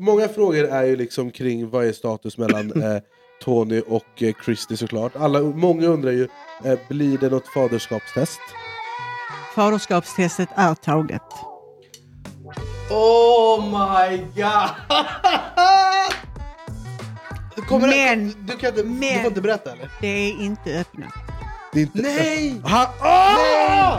många frågor är ju liksom kring vad är status mellan eh, Tony och eh, Christy såklart. Alla, många undrar ju, eh, blir det något faderskapstest? Faderskapstestet är taget. Oh my god! Kommer Men- det, du, kan inte, du men- får inte berätta eller? Det är inte öppnat. Det är inte Nej! Ha, ah!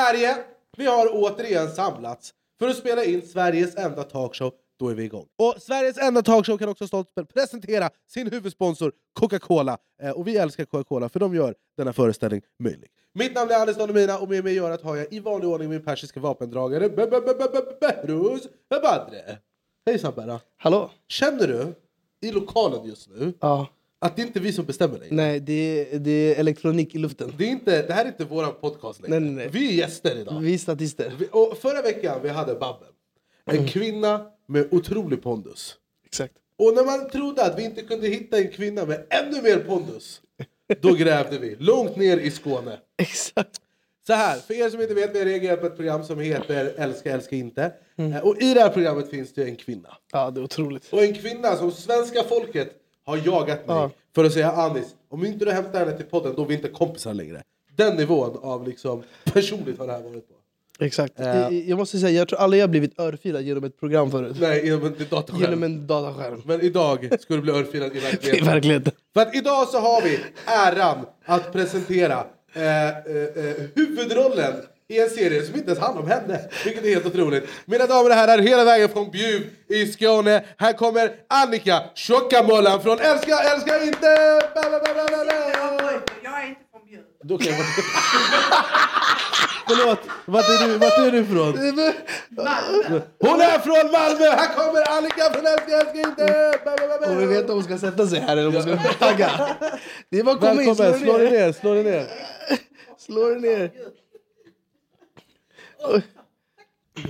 Sverige, vi har återigen samlats för att spela in Sveriges enda talkshow. Då är vi igång. Och Sveriges enda talkshow kan också stolt presentera sin huvudsponsor Coca-Cola. Eh, och vi älskar Coca-Cola för de gör denna föreställning möjlig. Mitt namn är Anis Don Demina och med mig i örat har jag i vanlig ordning min persiska vapendragare Be- Be- Be- Be- Be- Behrouz Badre. Hejsan Berra. Hallå? Känner du i lokalen just nu Ja. Att det inte är vi som bestämmer dig? Nej, det är, det är elektronik i luften. Det, är inte, det här är inte våran podcast längre. Nej, nej, nej. Vi är gäster idag. Vi är statister. Vi- Och förra veckan vi hade Babben. En kvinna med otrolig pondus. Exakt. Och när man trodde att vi inte kunde hitta en kvinna med ännu mer pondus, då grävde vi långt ner i Skåne. Exakt. Så här, för er som inte vet, vi har reagerat på ett program som heter Älska, älska inte. Eh, Och i det här programmet finns det en kvinna. Ja, det är otroligt. Och en kvinna som svenska folket har jagat mig för att säga Anis, om inte du hämtar henne till podden då är vi inte kompisar längre. Den nivån av liksom personligt har det här varit på. Exakt. Eh. Jag, måste säga, jag tror aldrig jag blivit örfilad genom ett program förut. Nej, genom en dataskärm. Genom en dataskärm. Men idag ska du bli örfilad i I verkligheten. verkligheten. För att idag så har vi äran att presentera eh, eh, eh, huvudrollen i en serie som inte ens handlar om henne, vilket är helt otroligt. Mina damer och herrar, hela vägen från Bjuv i Skåne, här kommer Annika Tjockamollan från Älska, älska inte! Jag är inte från Bjuv. Då kan jag vara... Förlåt, vart är du, vart är du ifrån? Hon är från Malmö! Här kommer Annika från Älska, älska inte! Och vi vet om hon ska sätta sig här eller om hon ska tagga. Det är bara att komma in, slå Välkommen, slå dig ner, slå dig ner. Slå dig ner.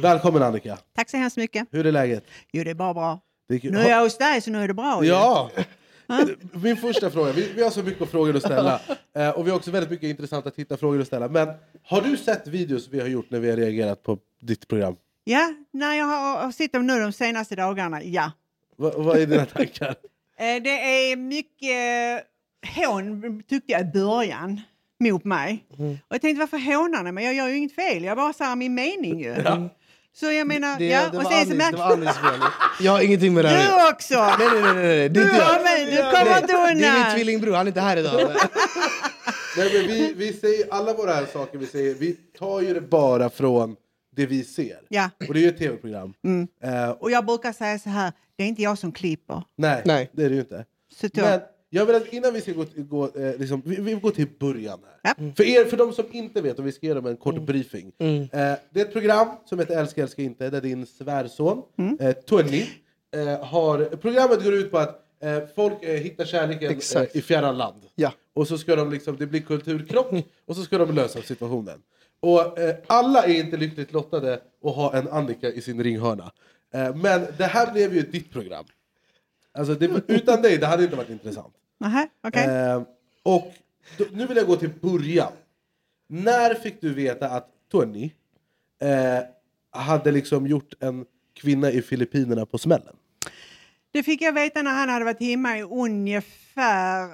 Välkommen Annika, Tack så hemskt mycket. hur är läget? Jo, det är bara bra. Det kul. Nu är jag hos dig så nu är det bra ju. Ja! Min första fråga, vi, vi har så mycket frågor att ställa eh, och vi har också väldigt mycket intressanta tittarfrågor att ställa. Men har du sett videos vi har gjort när vi har reagerat på ditt program? Ja, när jag har har sett dem nu de senaste dagarna, ja. Va, vad är dina tankar? Eh, Det är mycket hån tyckte jag i början mot mig. Mm. Och jag tänkte varför hånar ni mig? Jag gör ju inget fel, jag bara säger min mening ju. Så jag menar, Det, ja. det, och sen så det var Anis fel. Jag har ingenting med det här. Du också! Nej, nej, nej, nej, nej. Det är Du, inte jag. mig, du kommer Nej, inte Det är min undan! tvillingbror, han är inte här idag. Nej, men vi, vi säger, alla våra här saker vi säger, vi tar ju det bara från det vi ser. Ja. Och det är ju ett tv-program. Eh, och, Och jag brukar säga så här, det är inte jag som klipper. nej, Nej. det är det ju inte. Så då, Men jag vill att innan vi ska gå, gå eh, liksom, vi, vi går till början här. Ja. För er, för de som inte vet, och vi ska ge dem en kort briefing. Mm. Eh, det är ett program som heter Älska älska inte, där din svärson, eh, Tony, eh, har... Programmet går ut på att eh, folk eh, hittar kärleken i fjärran land. Ja. Och så ska de liksom, det blir kulturkrock, och så ska de lösa situationen. Och alla är inte lyckligt lottade att ha en Annika i sin ringhörna. Men det här blev ju ditt program. Alltså det, utan dig, det hade inte varit intressant. Nähä, okej. Eh, och då, nu vill jag gå till början. När fick du veta att Tony eh, hade liksom gjort en kvinna i Filippinerna på smällen? Det fick jag veta när han hade varit hemma i ungefär,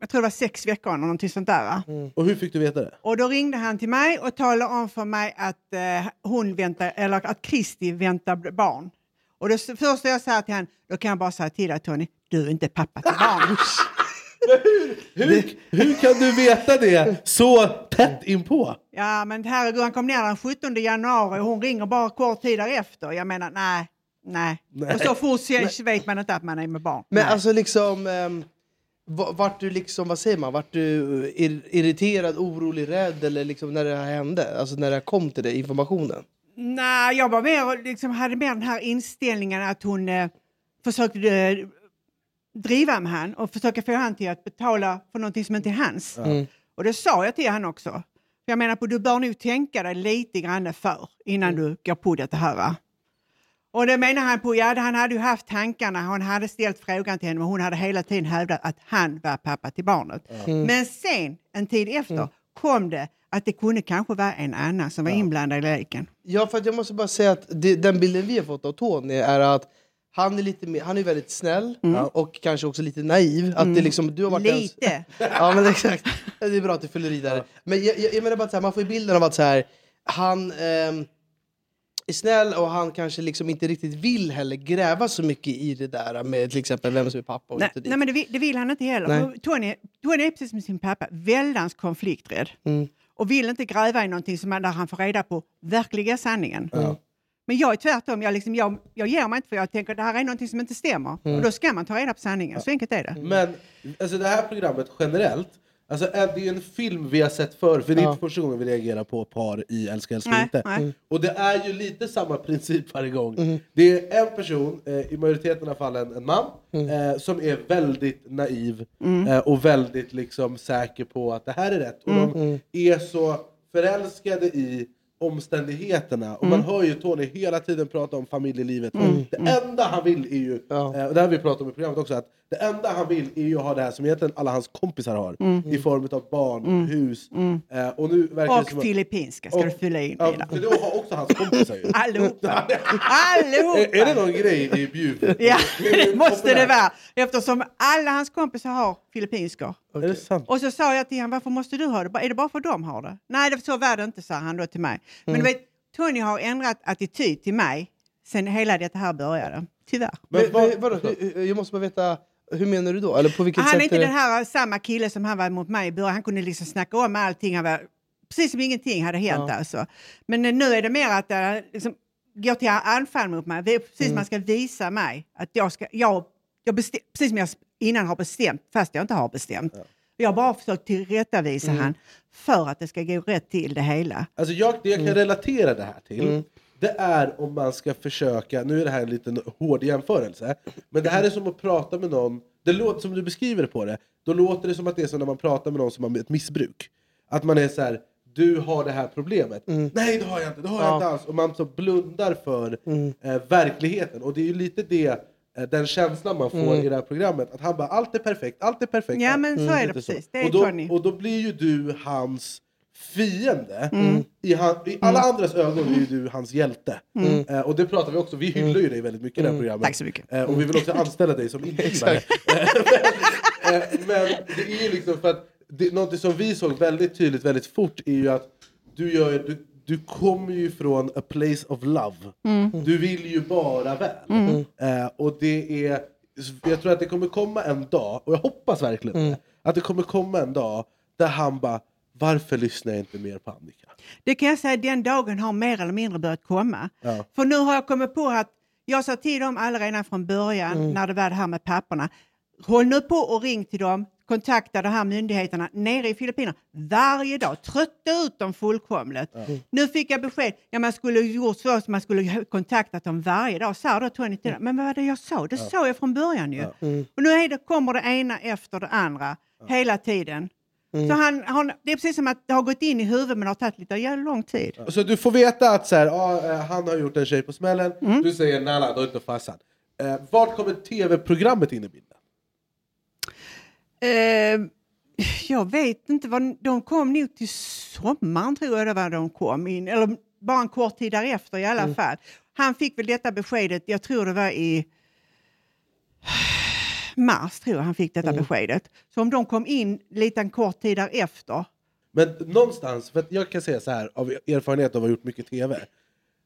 jag tror det var sex veckor eller någonting sånt där. Och hur fick du veta det? Och då ringde han till mig och talade om för mig att eh, hon väntar, eller att Kristi väntar barn. Och det första jag sa till honom, då kan jag bara säga till dig Tony, du är inte pappa till barn. Hur, hur kan du veta det så tätt inpå? ja men herregud, han kom ner den 17 januari och hon ringer bara kort tid därefter. Jag menar, nej, nej. Nej. Och så fort vet man inte att man är med barn. Men nej. alltså liksom... Um, vart du liksom, vad säger man, vart du ir irriterad, orolig, rädd eller liksom när det här hände? Alltså när det kom till dig, informationen? Nej, jag var mer, liksom, hade mer den här inställningen att hon eh, försökte eh, driva med han och försöka få han till att betala för någonting som inte är hans. Mm. Och det sa jag till han också. För Jag menar på, du bör nog tänka dig lite grann för innan du går på det här. va? Och det menar han på, ja han hade ju haft tankarna, han hade ställt frågan till henne men hon hade hela tiden hävdat att han var pappa till barnet. Men sen, en tid efter, kom det att det kunde kanske vara en annan som var inblandad i leken. Ja, för att jag måste bara säga att det, den bilden vi har fått av Tony är att han är, lite mer, han är väldigt snäll och kanske också lite naiv. Att det liksom, du har varit Lite. Ja men exakt. Det är bra att du fyller i där. Men jag, jag, jag menar bara att här, man får ju bilden av att så här, han ehm, är snäll och han kanske liksom inte riktigt vill heller gräva så mycket i det där med till exempel vem som är pappa och Nej, nej men det vill, det vill han inte heller. Tony, Tony är precis som sin pappa, väldans konflikträdd. Mm. Och vill inte gräva i någonting som, där han får reda på verkliga sanningen. Men jag är tvärtom, jag, liksom, jag, jag ger mig inte för jag tänker att det här är någonting som inte stämmer. Mm. Och då ska man ta reda på sanningen, så enkelt är det. Men alltså det här programmet generellt, alltså är det är en film vi har sett förr, för det är Ja. inte första gången vi reagerar på par i Älska älskar Nej, inte. nej. Och det är ju lite samma princip varje gång. Mm. Det är en person, eh, i majoriteten av fallen en man, Mm. eh, som är väldigt naiv eh, och väldigt liksom säker på att det här är rätt. Och Mm. de är så förälskade i omständigheterna. Och man hör ju Tony hela tiden prata om familjelivet. Det enda han vill är ju, Ja. eh, och det har vi pratat om i programmet också, att det enda han vill är ju att ha det här som egentligen alla hans kompisar har. I form av barn, hus. Eh, och nu verkar det Och som att- filippinska ska du fylla in Ja, i för det har också hans kompisar ju. Allihopa! är, är det Allihopa! någon grej i Bjuv? Ja, det måste det vara. Eftersom alla hans kompisar har filippinska. Är det sant? Och så sa jag till honom, varför måste du ha det? Är det bara för att de har det? Nej, det, så var det inte, sa han då till mig. Men Mm. du vet, Tony har ändrat attityd till mig sen hela det här började. Tyvärr. Men Men, vad- men, vadå, jag måste bara veta, hur menar du då? Eller på vilket Han sätt? är inte är den här samma kille som han var mot mig i början. Han kunde liksom snacka om allting. Han var, precis som ingenting hade hänt Ja. alltså. Men eh, nu är det mer att det liksom, går till anfall mot mig. Det är precis Mm. som man ska visa mig att jag ska, jag, jag bestäm, precis som jag innan har bestämt, fast jag inte har bestämt. Jag har bara försökt tillrättavisa Mm. han för att det ska gå rätt till det hela. Alltså jag, det jag Mm. kan relatera det här till, det är om man ska försöka, nu är det här en liten hård jämförelse, men det här är som att prata med någon, det låter som du beskriver på det, då låter det som att det är som när man pratar med någon som har ett missbruk. Att man är så här: du har det här problemet. Nej det har jag inte, det har jag Ja. inte alls. Och man så blundar för eh, verkligheten. Och det är ju lite det, den känslan man får i det här programmet. Att han bara, allt är perfekt, allt är perfekt. Ja, men så är det precis. Det är och, då, och då blir ju du hans fiende. Mm. I, han, I alla andras ögon är ju du hans hjälte. Eh, och det pratar vi också, vi hyllar ju dig väldigt mycket i det här programmet. Mm. Tack så mycket. Eh, och vi vill också anställa dig som ingivare. Eh, men det är ju liksom för att det, något som vi såg väldigt tydligt väldigt fort är ju att du, gör, du, du kommer ju från a place of love. Du vill ju bara väl. Eh, och det är, jag tror att det kommer komma en dag, och jag hoppas verkligen det, att det kommer komma en dag där han bara varför lyssnar jag inte mer på Annika? Det kan jag säga, den dagen har mer eller mindre börjat komma. Ja. För nu har jag kommit på att jag sa till dem alla redan från början Mm. när det var det här med papporna. Håll nu på och ring till dem, kontakta de här myndigheterna nere i Filippinerna varje dag. Trötta ut dem fullkomligt. Nu fick jag besked, ja, man skulle gjort så att man skulle kontaktat dem varje dag. Sa då Tony till dem, men vad var det jag sa? Det sa jag från början ju. Och nu det, kommer det ena efter det andra hela tiden. Så han, han, det är precis som att det har gått in i huvudet men har tagit lite lång tid. Så du får veta att så här, ja, eh, han har gjort en tjej på smällen, Mm. du säger nej, nej, då är inte farsan. Eh, vart kommer tv-programmet in i bilden? Eh, jag vet inte, vad, de kom nog till sommaren tror jag det var de kom in, eller bara en kort tid därefter i alla fall. Han fick väl detta beskedet, jag tror det var i mars tror jag han fick detta beskedet. Så om de kom in lite en kort tid därefter, Men någonstans, för jag kan säga så här av erfarenhet av att ha gjort mycket tv.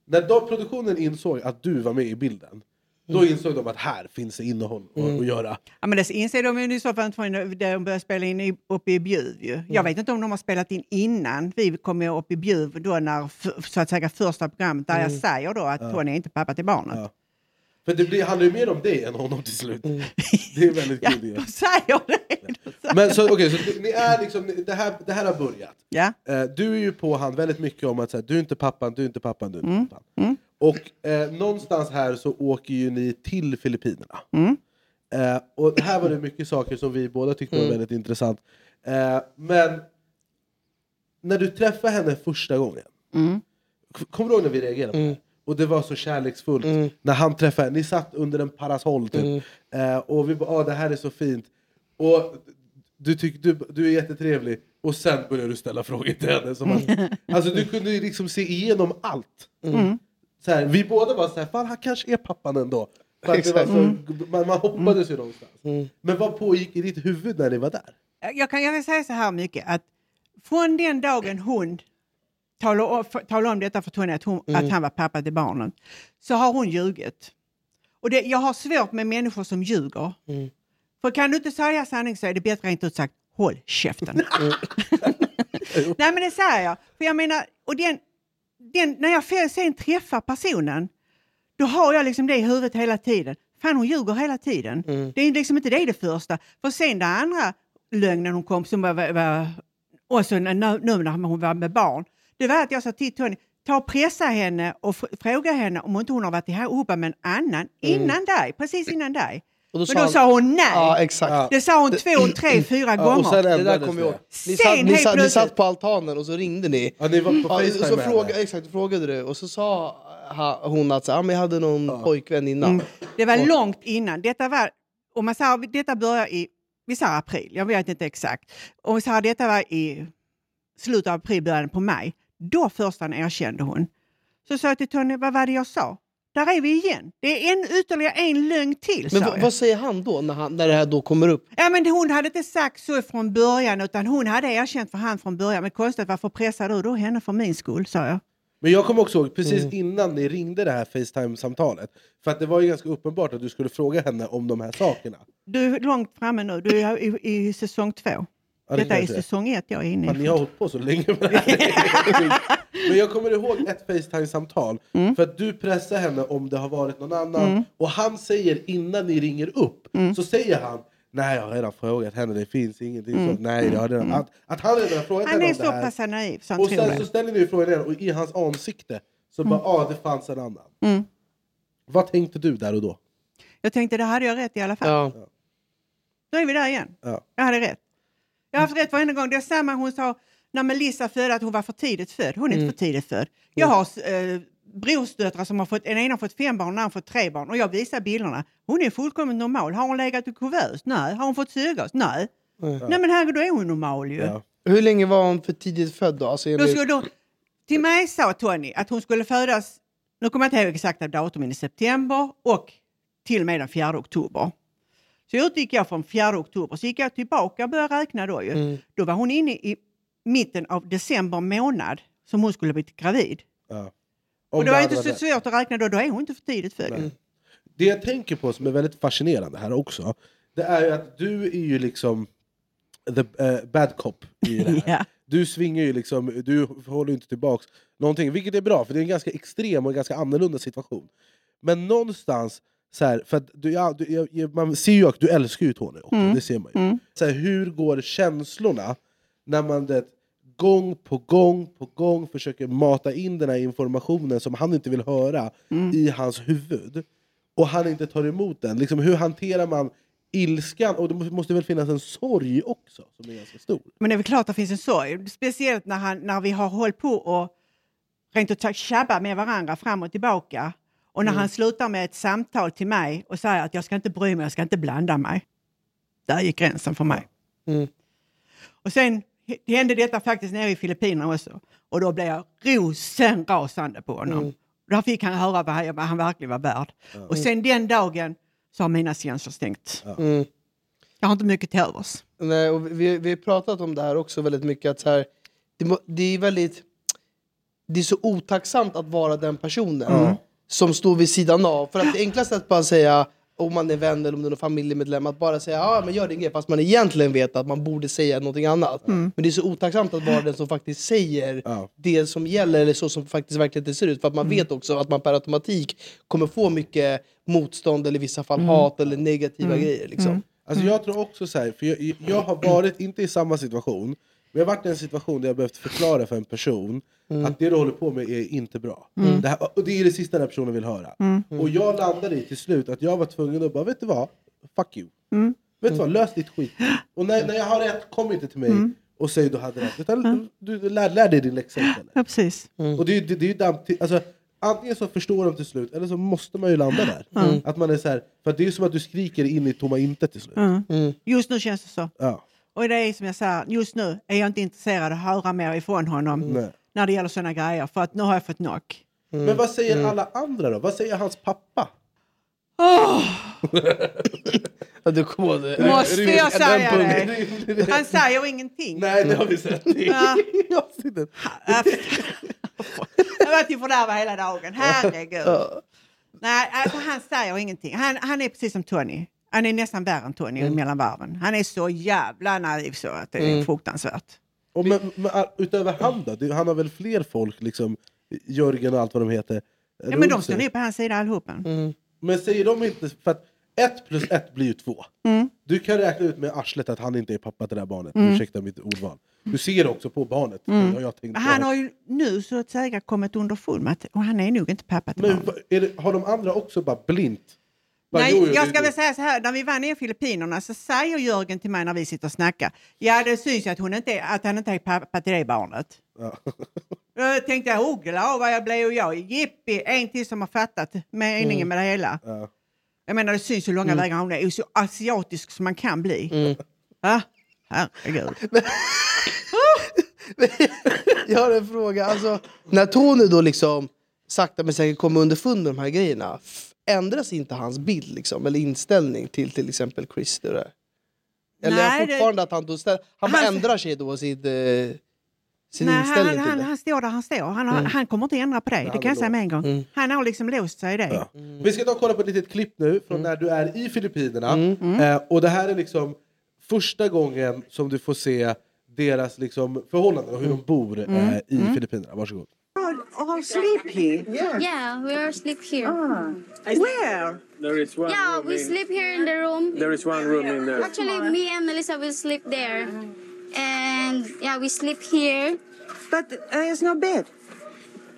När då produktionen insåg att du var med i bilden, då insåg de att här finns det innehåll att- att göra. ja men det inser de ju i så fall förrän de började spela in uppe i Bjuv ju. Jag vet inte om de har spelat in innan vi kom upp i Bjuv då när så att säga första programmet där jag säger då att Tony är inte pappa till barnet. Ja. För det blir, handlar ju mer om dig än honom till slut. Det är väldigt Ja, kul ju. de säger det. De säger- Men så, okej, så ni- ni är liksom, det, här, det här har börjat. Ja. Eh, du är ju på han väldigt mycket om att säga, du är inte pappan, du är inte pappan, du är inte pappan. Och eh, någonstans här så åker ju ni till Filippinerna. Eh, och här var det mycket saker som vi båda tyckte var väldigt intressant. Eh, men när du träffade henne första gången, k- kommer du ihåg när vi reagerade på det? Och det var så kärleksfullt Mm. när han träffade Ni satt under en parasoll typ. Eh, och vi bara ah, det här är så fint. Och du, tyck, du, du är jättetrevlig. Och sen börjar du ställa frågor till henne. Som att, alltså du kunde ju liksom se igenom allt. Mm. Så här, vi båda var så här, fan han kanske är pappan ändå. För att det var så, man, man hoppades ju någonstans. Mm. Men vad pågick i ditt huvud när ni var där? Jag kan, jag kan säga så här mycket att från den dagen hon talade om, detta för Tony, att, hon, att han var pappa till barnen, så har hon ljugit. Och det, jag har svårt med människor som ljuger. Mm. För kan du inte säga sanning så är det bättre rent ut sagt, håll käften. Nej men det säger jag. För jag menar, och den, den, när jag sen träffar personen, då har jag liksom det i huvudet hela tiden. Fan hon ljuger hela tiden. Det är liksom inte det det första. För sen den andra lögnen hon kom som var, var, var också nu nu när hon var med barn. Det var att jag sa till Tony, ta och pressa henne och fr- fråga henne om inte hon har varit ihop med en annan innan dig, precis innan dig. Och då Men då han- sa hon nej. Ja, exakt. Ja. Det sa hon två, tre, fyra Ja, och gånger. sen Det där kommer jag. Ni Sen satt, ni, helt satt, ni plötsligt- satt på altanen och så ringde ni. Ja, ni var på Ja, och så fråga, exakt, frågade du och så sa ha- hon att så, ah, men jag hade någon pojkvän innan. Mm. Det var långt innan. Detta var, om man säger, detta börjar i, vi säger april, jag vet inte exakt. Om vi säger detta var i slutet av april, början på maj. Då först erkände hon. Så sa jag till Tony, vad var det jag sa? Där är vi igen. Det är en, ytterligare en lögn till, Men vad säger han då när, han, när det här då kommer upp? Ja, men hon hade inte sagt så från början utan hon hade erkänt för han från början. Men konstigt, varför pressar du då henne för min skull, sa jag. Men jag kommer också ihåg precis Mm. innan ni ringde det här Facetime-samtalet. För att det var ju ganska uppenbart att du skulle fråga henne om de här sakerna. Du är långt framme nu, du är i, i säsong två. Ja, det Detta är är. säsong ett jag är inne i. Fan, ni har hållit på så länge med det här. Men jag kommer ihåg ett Facetime-samtal. Mm. För att du pressar henne om det har varit någon annan. Och han säger innan ni ringer upp, Mm. så säger han Nej jag har redan frågat henne, det finns ingenting sånt. Nej, jag har redan, att, att han redan har frågat Mm. Han henne är om så det här. pass naiv så han Och sen så ställer ni frågan igen och i hans ansikte så bara ja ah, det fanns en annan. Mm. Vad tänkte du där och då? Jag tänkte, det hade jag rätt i alla fall. Ja. Då är vi där igen. Ja. Jag hade rätt. Jag har haft rätt varenda gång. Det är samma hon sa när Melissa födde att hon var för tidigt född. Hon är Mm. inte för tidigt född. Jag har eh, brorsdöttrar som har fått, en ena har fått fem barn, en annan har fått tre barn. Och jag visar bilderna. Hon är fullkomligt normal. Har hon legat i kuvös? Nej. Har hon fått syrgas? Nej. Nej. Men herregud, då är hon normal ju. Ja. Hur länge var hon för tidigt född då? Alltså, Då skulle då, till mig sa Tony att hon skulle födas, nu kommer jag inte ihåg exakta datumen i september och till och med den 4 oktober. Så utgick jag från 4 oktober, så gick jag tillbaka och började räkna då ju. Mm. Då var hon inne i mitten av december månad som hon skulle bli gravid. Ja. Och det var inte så svårt att räkna då, då är hon inte för tidigt född. Nej. Det jag tänker på som är väldigt fascinerande här också, det är ju att du är ju liksom the eh, bad cop i det här. Ja. Du svingar ju liksom, du håller inte tillbaks någonting, vilket är bra för det är en ganska extrem och en ganska annorlunda situation. Men någonstans, så här, för du, ja, du, jag, man ser ju att du älskar ju Tony också, Mm. det ser man ju. Mm. Så här, hur går känslorna när man det, gång på gång på gång försöker mata in den här informationen som han inte vill höra Mm. i hans huvud och han inte tar emot den? Liksom, hur hanterar man ilskan? Och det måste- måste väl finnas en sorg också som är ganska stor? Men det är väl klart att det finns en sorg. Speciellt när, han, när vi har hållit på och rent ut sagt tjabba med varandra fram och tillbaka. Och när han slutar med ett samtal till mig och säger att jag ska inte bry mig, jag ska inte blanda mig. Där gick gränsen för mig. Mm. Och sen hände detta faktiskt nere i Filippinerna också. Och då blev jag rosenrasande på honom. Mm. Där fick han höra vad han, vad han verkligen var värd. Och sen den dagen så har mina känslor stängt. Mm. Jag har inte mycket till övers. Nej, och vi, vi har pratat om det här också väldigt mycket. Att så här, det, det är väldigt... Det är så otacksamt att vara den personen som står vid sidan av. För att det enklaste är att bara säga, om man är vän eller om det är familjemedlem, att bara säga ja men gör din grej fast man egentligen vet att man borde säga någonting annat. Men det är så otacksamt att vara den som faktiskt säger Ja. det som gäller eller så som faktiskt verkligheten ser ut. För att man vet också att man per automatik kommer få mycket motstånd eller i vissa fall hat eller negativa grejer. Liksom. Alltså jag tror också så här, för jag, jag har varit, inte i samma situation, men jag har varit i en situation där jag behövt förklara för en person att det du håller på med är inte bra. Det här, och det är det sista den här personen vill höra. Och jag landade i till slut att jag var tvungen att bara, vet du vad? Fuck you. Vet du vad, lös ditt skit. Och när, när jag har rätt, kom inte till mig och säg du hade rätt. Utan du, du lär, lär dig din läxa istället. Ja, precis. Och det, ju- det, det är ju till- alltså, antingen så förstår de till slut, eller så måste man ju landa där. Att man är så här, för det är som att du skriker in i tomma intet till slut. Mm. Just nu känns det så. Ja. Och det är som jag säger, just nu är jag inte intresserad av att höra mer ifrån honom Nej. när det gäller sådana grejer. För att nu har jag fått nog. Men vad säger alla andra då? Vad säger hans pappa? Ja, du kommer. Måste jag säga det? Han säger ingenting. Nej, det har vi sett. Ja. I avsnittet. Ja, Jag har varit ju fördärvad hela dagen. Herregud. Nej, alltså han säger ingenting. Han, han är precis som Tony. Han är nästan värre än Tony mellan varven. Han är så jävla naiv så att det är fruktansvärt. Och men, men, uh, utöver han då? Han har väl fler folk, liksom Jörgen och allt vad de heter? Ja, men de står ner på hans sida allihopa. Men säger de inte... För att ett plus ett blir ju två. Mm. Du kan räkna ut med arslet att han inte är pappa till det här barnet. Ursäkta mitt ordval. Du ser också på barnet. Men Han har ju nu så att säga kommit underfund med att och han är nog inte pappa till Men barnet. det, har de andra också bara blint? Bara, Nej, jo, jo, jag ska väl säga så här, när vi var nere i Filippinerna så säger Jörgen till mig när vi sitter och snackar, ja det syns ju att, hon inte är, att han inte är pappa till det barnet. Ja. Då tänkte jag, oh glad vad jag blev och jag, jippi, en till som har fattat meningen med det hela. Ja. Jag menar det syns ju långa vägar, hon är så asiatisk som man kan bli. Va? Herregud. Jag har en fråga. Alltså, när Tony då liksom sakta men säkert kommer underfund med de här grejerna, ändras inte hans bild liksom, eller inställning till till exempel Christer? där? Eller är Nej, det det- fortfarande att han, då ställ, han Han- ändrar sig då sin, eh, sin Nej, inställning han, till han, det? han står där han står. Han, har, han kommer inte ändra på det, det han kan jag är säga med en gång. Mm. Han har liksom låst sig i det. Ja. Vi ska ta och kolla på ett litet klipp nu från när du är i Filippinerna. Mm. Eh, och det här är liksom första gången som du får se deras liksom, förhållanden och hur de bor Mm. eh, i Filippinerna. Varsågod. Oh, sleep here? Yeah, Yeah, we are sleep here. Ah. Where? There is one Yeah, room we in, sleep here in the room. There is one room in there. Actually, me and Melissa will sleep there. And yeah, we sleep here. But there's no bed.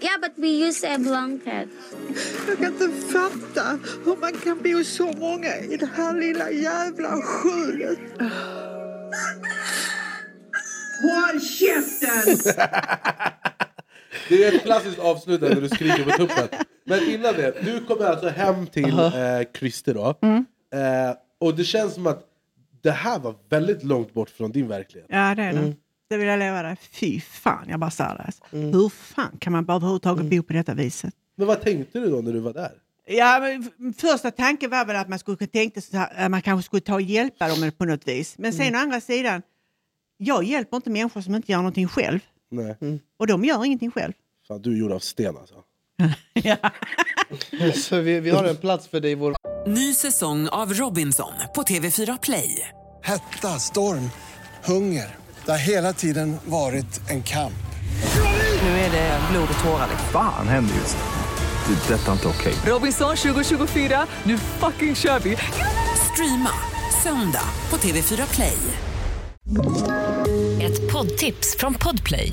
Yeah, but we use a blanket. Jag kan inte fatta hur man kan bo så många i det här lilla jävla skjulet. Håll käften! Det är ett klassiskt avslut där när du skriker på tuppen. Men innan det, du kommer alltså hem till eh, Christer då. Mm. Eh, och det känns som att det här var väldigt långt bort från din verklighet. Ja, det är det. Det vill jag lova dig. Fy fan, jag bara säger det. alltså. Hur fan kan man bara överhuvudtaget bo på detta viset? Men vad tänkte du då när du var där? Ja, första tanken var väl att man skulle tänka sig att man kanske skulle ta och hjälpa dem på något vis. Men sen å andra sidan, jag hjälper inte människor som inte gör någonting själv. Nej. Och de gör ingenting själv. Fan, du är gjord av sten alltså. Så vi, vi har en plats för dig i vår... Ny säsong av Robinson på TV4 Play. Hetta, storm, hunger. Det har hela tiden varit en kamp. Nu är det blod och tårar. liksom. Fan händer just nu. Det. är Detta är inte okej. Robinson 2024, nu fucking kör vi! Streama söndag på TV4 Play. Ett poddtips från Podplay.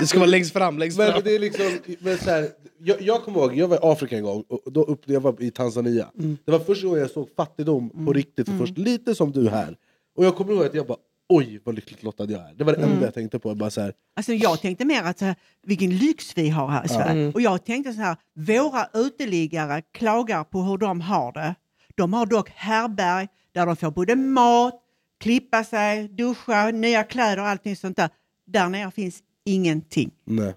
Du ska vara längst fram, längst Men fram. det är liksom, men så här, jag, jag kommer ihåg, jag var i Afrika en gång, och då upplevde jag var i Tanzania. Det var första gången jag såg fattigdom på riktigt, för först, lite som du här. Och jag kommer ihåg att jag bara, oj vad lyckligt lottad jag är. Det var det enda jag tänkte på. Bara så här, Alltså jag tänkte mer att så här, vilken lyx vi har här i Sverige. Och jag tänkte så här, våra uteliggare klagar på hur de har det. De har dock härberg där de får både mat, klippa sig, duscha, nya kläder och allting sånt där. Där nere finns ingenting. nej.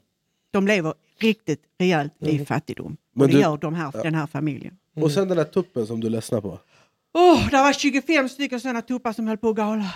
De lever riktigt rejält i fattigdom. Men och det du- gör de här, den här familjen. Och sen den där tuppen som du ledsnar på. Åh, det var 25 stycken sådana tuppar som höll på att gala.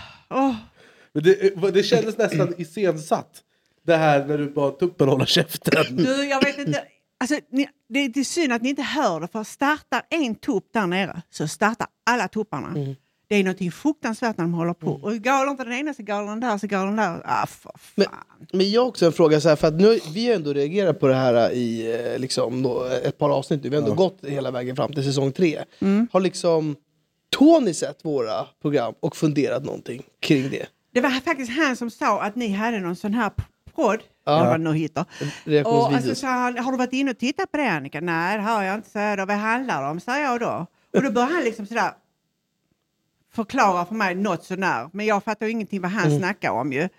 Men det, det kändes nästan iscensatt. Det här när du bara tuppen håller käften. Du, jag vet inte. Alltså, ni, det, det är synd att ni inte hör det, för startar en tupp där nere så startar alla tupparna. Det är något fruktansvärt när de håller på. Mm. Och galar inte den ena så galar den där så galar den där. Ah, för Men, fan. men jag har också en fråga, så här, för att nu, vi har ändå reagerat på det här i eh, liksom, då, ett par avsnitt. nu. Vi har ändå gått hela vägen fram till säsong tre. Mm. Har liksom Tony sett våra program och funderat någonting kring det? Det var faktiskt han som sa att ni hade någon sån här podd, Ja. eller vad det nu heter. Och alltså, sa han, har du varit inne och tittat på det Annika? Nej, det har jag inte, säger jag då. Vad handlar det om, säger jag då. Och då började han liksom sådär förklara för mig något sånär. Men jag fattar ju ingenting vad han Mm. snackar om ju.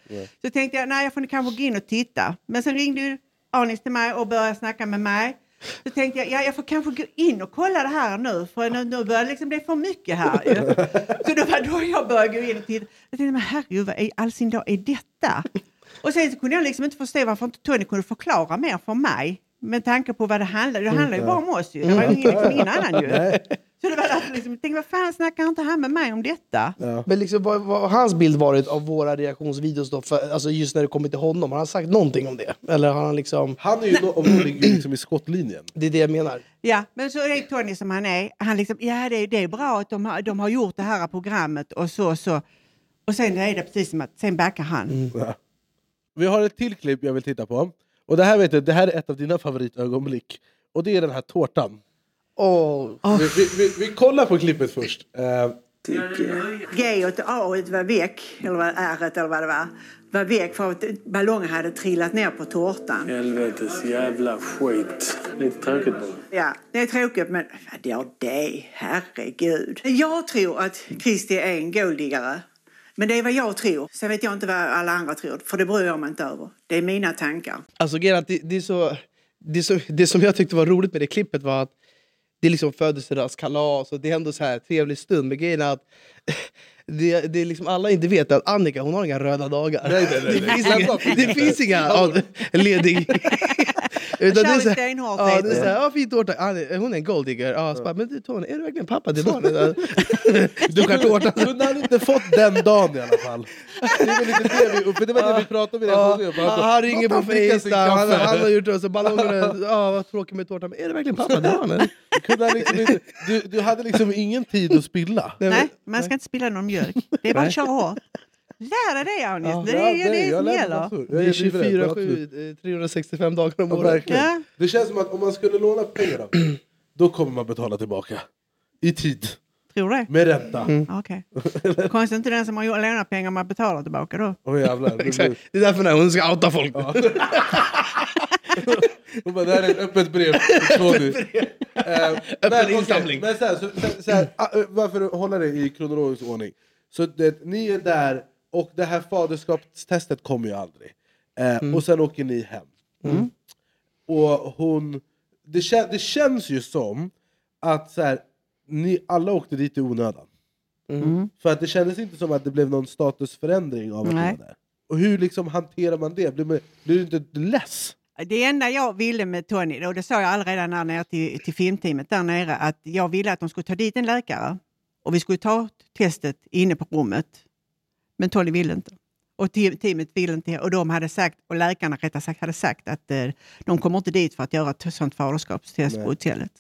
Så tänkte jag, nej jag får kanske gå in och titta. Men sen ringde ju Anis till mig och började snacka med mig. Så tänkte jag, ja jag får kanske gå in och kolla det här nu. För nu, nu börjar det liksom bli för mycket här ju. Så det var då jag började gå in och titta. Jag tänkte, men herregud vad i all sin dag är detta? Och sen så kunde jag liksom inte förstå varför inte Tony kunde förklara mer för mig. Med tanke på vad det handlade Det handlade ju bara om oss ju. Det var ju ingen, liksom, ingen annan ju. Så det var därför liksom, jag tänkte, vad fan snackar inte han med mig om detta? Men liksom, vad, vad har hans bild varit av våra reaktionsvideos då? För, alltså just när det kommer till honom, har han sagt någonting om det? Eller har han liksom... Han är ju no- om liksom i skottlinjen. Det är det jag menar. Ja, men så är Tony som han är. Han liksom, ja det, är- det är bra att de har, de har gjort det här programmet och så så. Och sen är det precis som att, sen backar han. Ja. Vi har ett till klipp jag vill titta på. Och det här vet du, det här är ett av dina favoritögonblick. Och det är den här tårtan. Oh. Vi, vi, vi, vi kollar på klippet först. Eh, G och A var väck, eller vad R eller vad det var, var väck för att ballongen hade trillat ner på tårtan. Helvetes jävla skit. Lite tråkigt bara. Ja, det är tråkigt men vadå det? Herregud. Jag tror att Kristi är en golddiggare. Men det är vad jag tror. Sen vet jag inte vad alla andra tror, för det bryr jag mig inte över. Det är mina tankar. Alltså Gerhard, det, det, är så, det, är så, det som jag tyckte var roligt med det klippet var att det är liksom födelsedagskalas och det är ändå så här trevlig stund. Men grejen är att det, det är liksom alla inte vet att Annika hon har inga röda dagar. Nej, nej, nej, det, finns det finns inga ledig... Utan här- stenhårt, ja, det är du. så här, ja, fint tårta. Ah, Hon är en golddigger. Ja, så bara, men du Tony, är du verkligen pappa till barnet? Du skär tårtan. Kunde han inte fått den dagen i alla fall? Det var lite det vi, för det var det vi pratade om i reaktionen. han, ringer på Facetime, han, han har gjort det, så ballongerna, ja vad tråkigt med tårtan. Men är det verkligen pappa till barnet? Liksom du, du hade liksom ingen tid att spilla. Nej, man ska inte spilla någon mjölk. Det är bara att köra hårt. Lär dig det Anis, Ja, det är Ja, det, som gäller. Det är livrädd, absolut. 24-7, eh, 365 dagar om Ja, året. Ja. Det känns som att om man skulle låna pengarna, då kommer man betala tillbaka. I tid. Tror du? Med ränta. Okej. Konstigt inte den som har lånat pengar man betalar tillbaka då. Åh jävlar. Det Exakt. blir- Det är därför när hon ska outa folk. Hon bara, det här är ett öppet brev. Eh, men, okej, insamling. Men så här, så, så, så här, ah, eh, varför hålla det i kronologisk ordning? Så det, ni är där, och det här faderskapstestet kommer ju aldrig. Eh, Och sen åker ni hem. Och hon... Det, kän, det känns ju som att så här, ni alla åkte dit i onödan. För att det kändes inte som att det blev någon statusförändring av att Nej. ni var där. Och hur liksom hanterar man det? Blir, man, blir du inte less? Det enda jag ville med Tony, och det sa jag allredan när nere till, till filmteamet där nere, att jag ville att de skulle ta dit en läkare och vi skulle ta testet inne på rummet. Men Tony ville inte. Och te- teamet ville inte. Och de hade sagt, och läkarna rättare sagt hade sagt att eh, de kommer inte dit för att göra ett sånt faderskapstest Nej. på hotellet.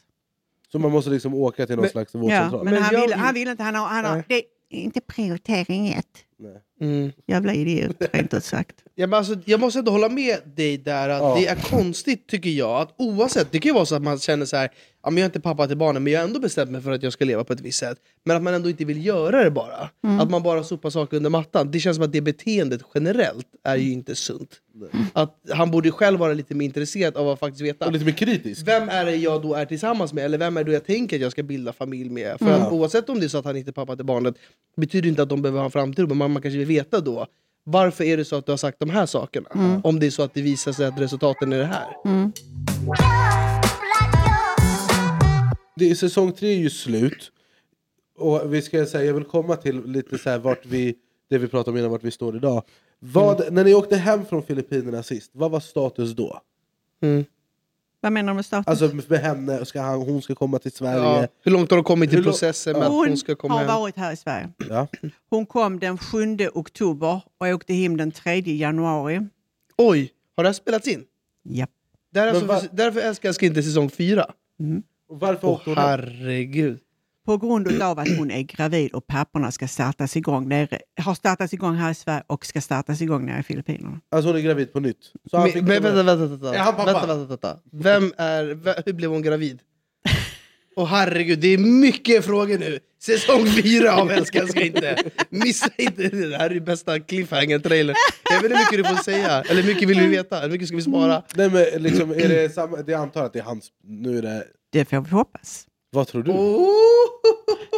Så man måste liksom åka till någon Men- slags Ja, vårdcentral? men Men han, jag ville, vill- han ville inte. Han har, han har, det är inte prioritering ett. Nej. Mm. Jävla idiot, rent ut sagt. Ja, men alltså, jag måste ändå hålla med dig där att Ja. det är konstigt tycker jag att oavsett, det kan ju vara så att man känner så här, ja, men jag är inte pappa till barnen men jag har ändå bestämt mig för att jag ska leva på ett visst sätt. Men att man ändå inte vill göra det bara. Att man bara sopar saker under mattan. Det känns som att det beteendet generellt är ju inte sunt. Att han borde själv vara lite mer intresserad av att faktiskt veta Och lite mer kritisk? vem är det jag då är tillsammans med? Eller vem är det jag tänker att jag ska bilda familj med? För att oavsett om det är så att han inte är pappa till barnet betyder inte att de behöver ha en framtid. Men man, man kanske vill veta då varför är det så att du har sagt de här sakerna? Om det är så att det visar sig att resultaten är det här. Det, säsong tre är ju slut. Och vi ska säga, jag vill komma till lite så här vart vi, det vi pratade om innan, vart vi står idag. Vad, När ni åkte hem från Filippinerna sist, vad var status då? Vad menar du med status? Alltså med henne, ska han, hon ska komma till Sverige? Ja. Hur långt har de kommit i processen med att hon hon ska komma har hem? varit här i Sverige. Ja. Hon kom den 7 oktober och åkte hem den 3 januari. Oj, har det här spelats in? Ja. Där Men va- därför älskar jag inte säsong fyra. Och varför Åh åkte hon herregud. På grund av att hon är gravid och papporna ska startas igång nere, har startats igång här i Sverige och ska startas igång nere i Filippinerna. Alltså hon är gravid på nytt. Så han Men, fick men, vänta, vänta, vänta. Är han pappa? vänta, vänta, vänta. Vem är, hur blev hon gravid? Åh herregud, det är mycket frågor nu. Säsong fyra av Älskar älskar inte. Missa inte det. Det här är bästa cliffhanger-trailern. Jag vet inte hur mycket du får säga. Eller hur mycket vill vi veta? Hur mycket ska vi spara? Nej men liksom, är det samma, det jag antar att det är hans... Nu är det... Det får vi hoppas. Vad tror du?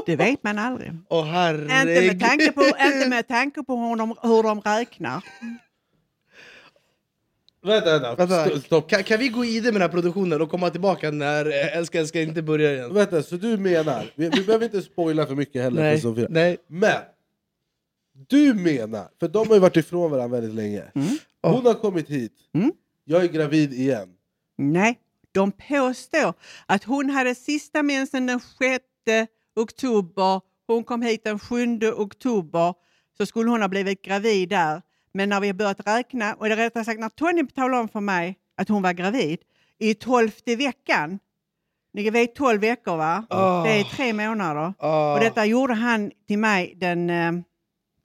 Det vet man aldrig. Åh Inte med tanke på, inte med tanke på hur, de, hur de räknar. Vänta, vänta. Vänta, Sto- Stopp. Kan, kan vi gå i det med den här produktionen och komma tillbaka när eh, Älskar älskar inte börjar igen? Vänta, så du menar, vi, vi behöver inte spoila för mycket heller Nej, för nej. Men, du menar, för de har ju varit ifrån varandra väldigt länge. Hon har kommit hit, Mm. jag är gravid igen. Nej, de påstår att hon hade sista mensen den 6 oktober. Hon kom hit den 7 oktober. Så skulle hon ha blivit gravid där. Men när vi har börjat räkna, och det rättare sagt när Tony talade om för mig att hon var gravid i tolfte veckan. Ni vet 12 veckor va? Ah. Det är tre månader. Ah. Och detta gjorde han till mig den eh,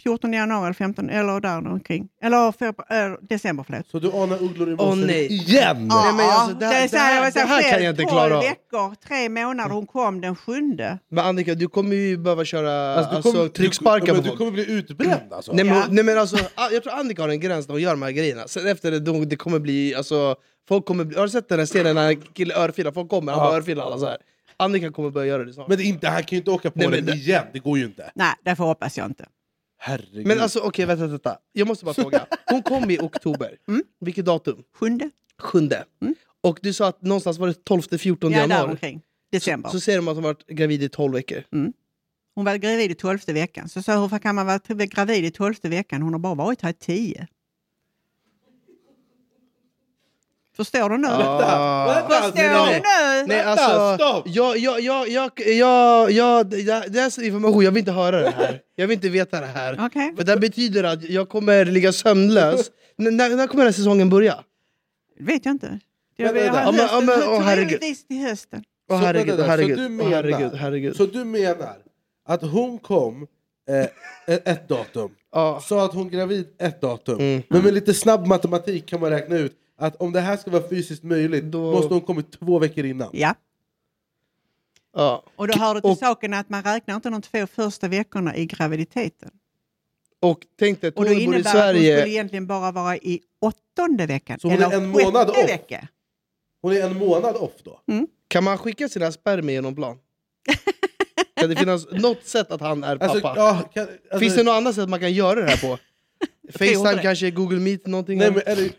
14 januari eller 15 eller där omkring. Eller februari, eh, december förlåt. Så du anar ugglor i mossen nej. igen? Nej, men alltså, det, det, så här, jag det, här, det här kan jag inte 12 klara av. veckor, tre månader, hon kom den sjunde. Men Annika, du kommer ju behöva köra Alltså, du alltså, kommer- trycksparkar du, på men du folk. kommer bli utbränd alltså. Nej, men, Ja. nej, men alltså, ah, jag tror Annika har en gräns när hon gör de här grejerna. Sen efter det, det kommer bli... Alltså, folk kommer bli har du sett den här scenen när en kille örfilar? Folk kommer, han Ja. örfilar alla så här. Annika kommer börja göra det snart. Men det inte, han kan ju inte åka på Nej, den det- igen, det går ju inte. Nej, därför hoppas jag inte. Herregud. Men alltså okej, vänta, vänta. Jag måste bara fråga. Hon kom i oktober. Vilket datum? Sjunde? Sjunde. Och du sa att någonstans var det 12-14 Ja, januari. omkring. December. Så säger de att hon varit gravid i 12 veckor. Hon var gravid i tolfte veckan. Så sa hur kan man vara gravid i tolfte veckan? Hon har bara varit här i tio. Förstår du nu? Vänta, Förstår nej. du? Vänta, alltså, stopp! jag, jag, jag, jag, jag, jag, jag, det är information, jag vill inte höra det här. Jag vill inte veta det här. Okej. För det betyder att jag kommer ligga sömnlös. N- när, när kommer den här säsongen börja? Det vet jag inte. Jag Men vill vänta. ha Ja, men- ja, hösten, men- åh, herregud. troligtvis till hösten. Åh Så herregud, vänta herregud, du åh, menar, herregud, herregud. Så du menar att hon kom eh, ett, ett datum, Ja. sa att hon är gravid ett datum, Mm. men med lite snabb matematik kan man räkna ut att om det här ska vara fysiskt möjligt Då- måste hon kommit två veckor innan. Ja. Ja. Och då hör det till Och- saken att man räknar inte de två första veckorna i graviditeten. Och tänk dig, Och då bor i innebär att hon skulle Sverige. egentligen bara vara i åttonde veckan. Så hon är eller en månad off. vecka. Hon är en månad off då. Kan man skicka sina spermier genom plan? Kan det finnas något sätt att han är pappa? Alltså, ja, kan, alltså, Finns det något annat sätt man kan göra det här på? Facetime kanske, Google Meet, någonting? nej, men, är det,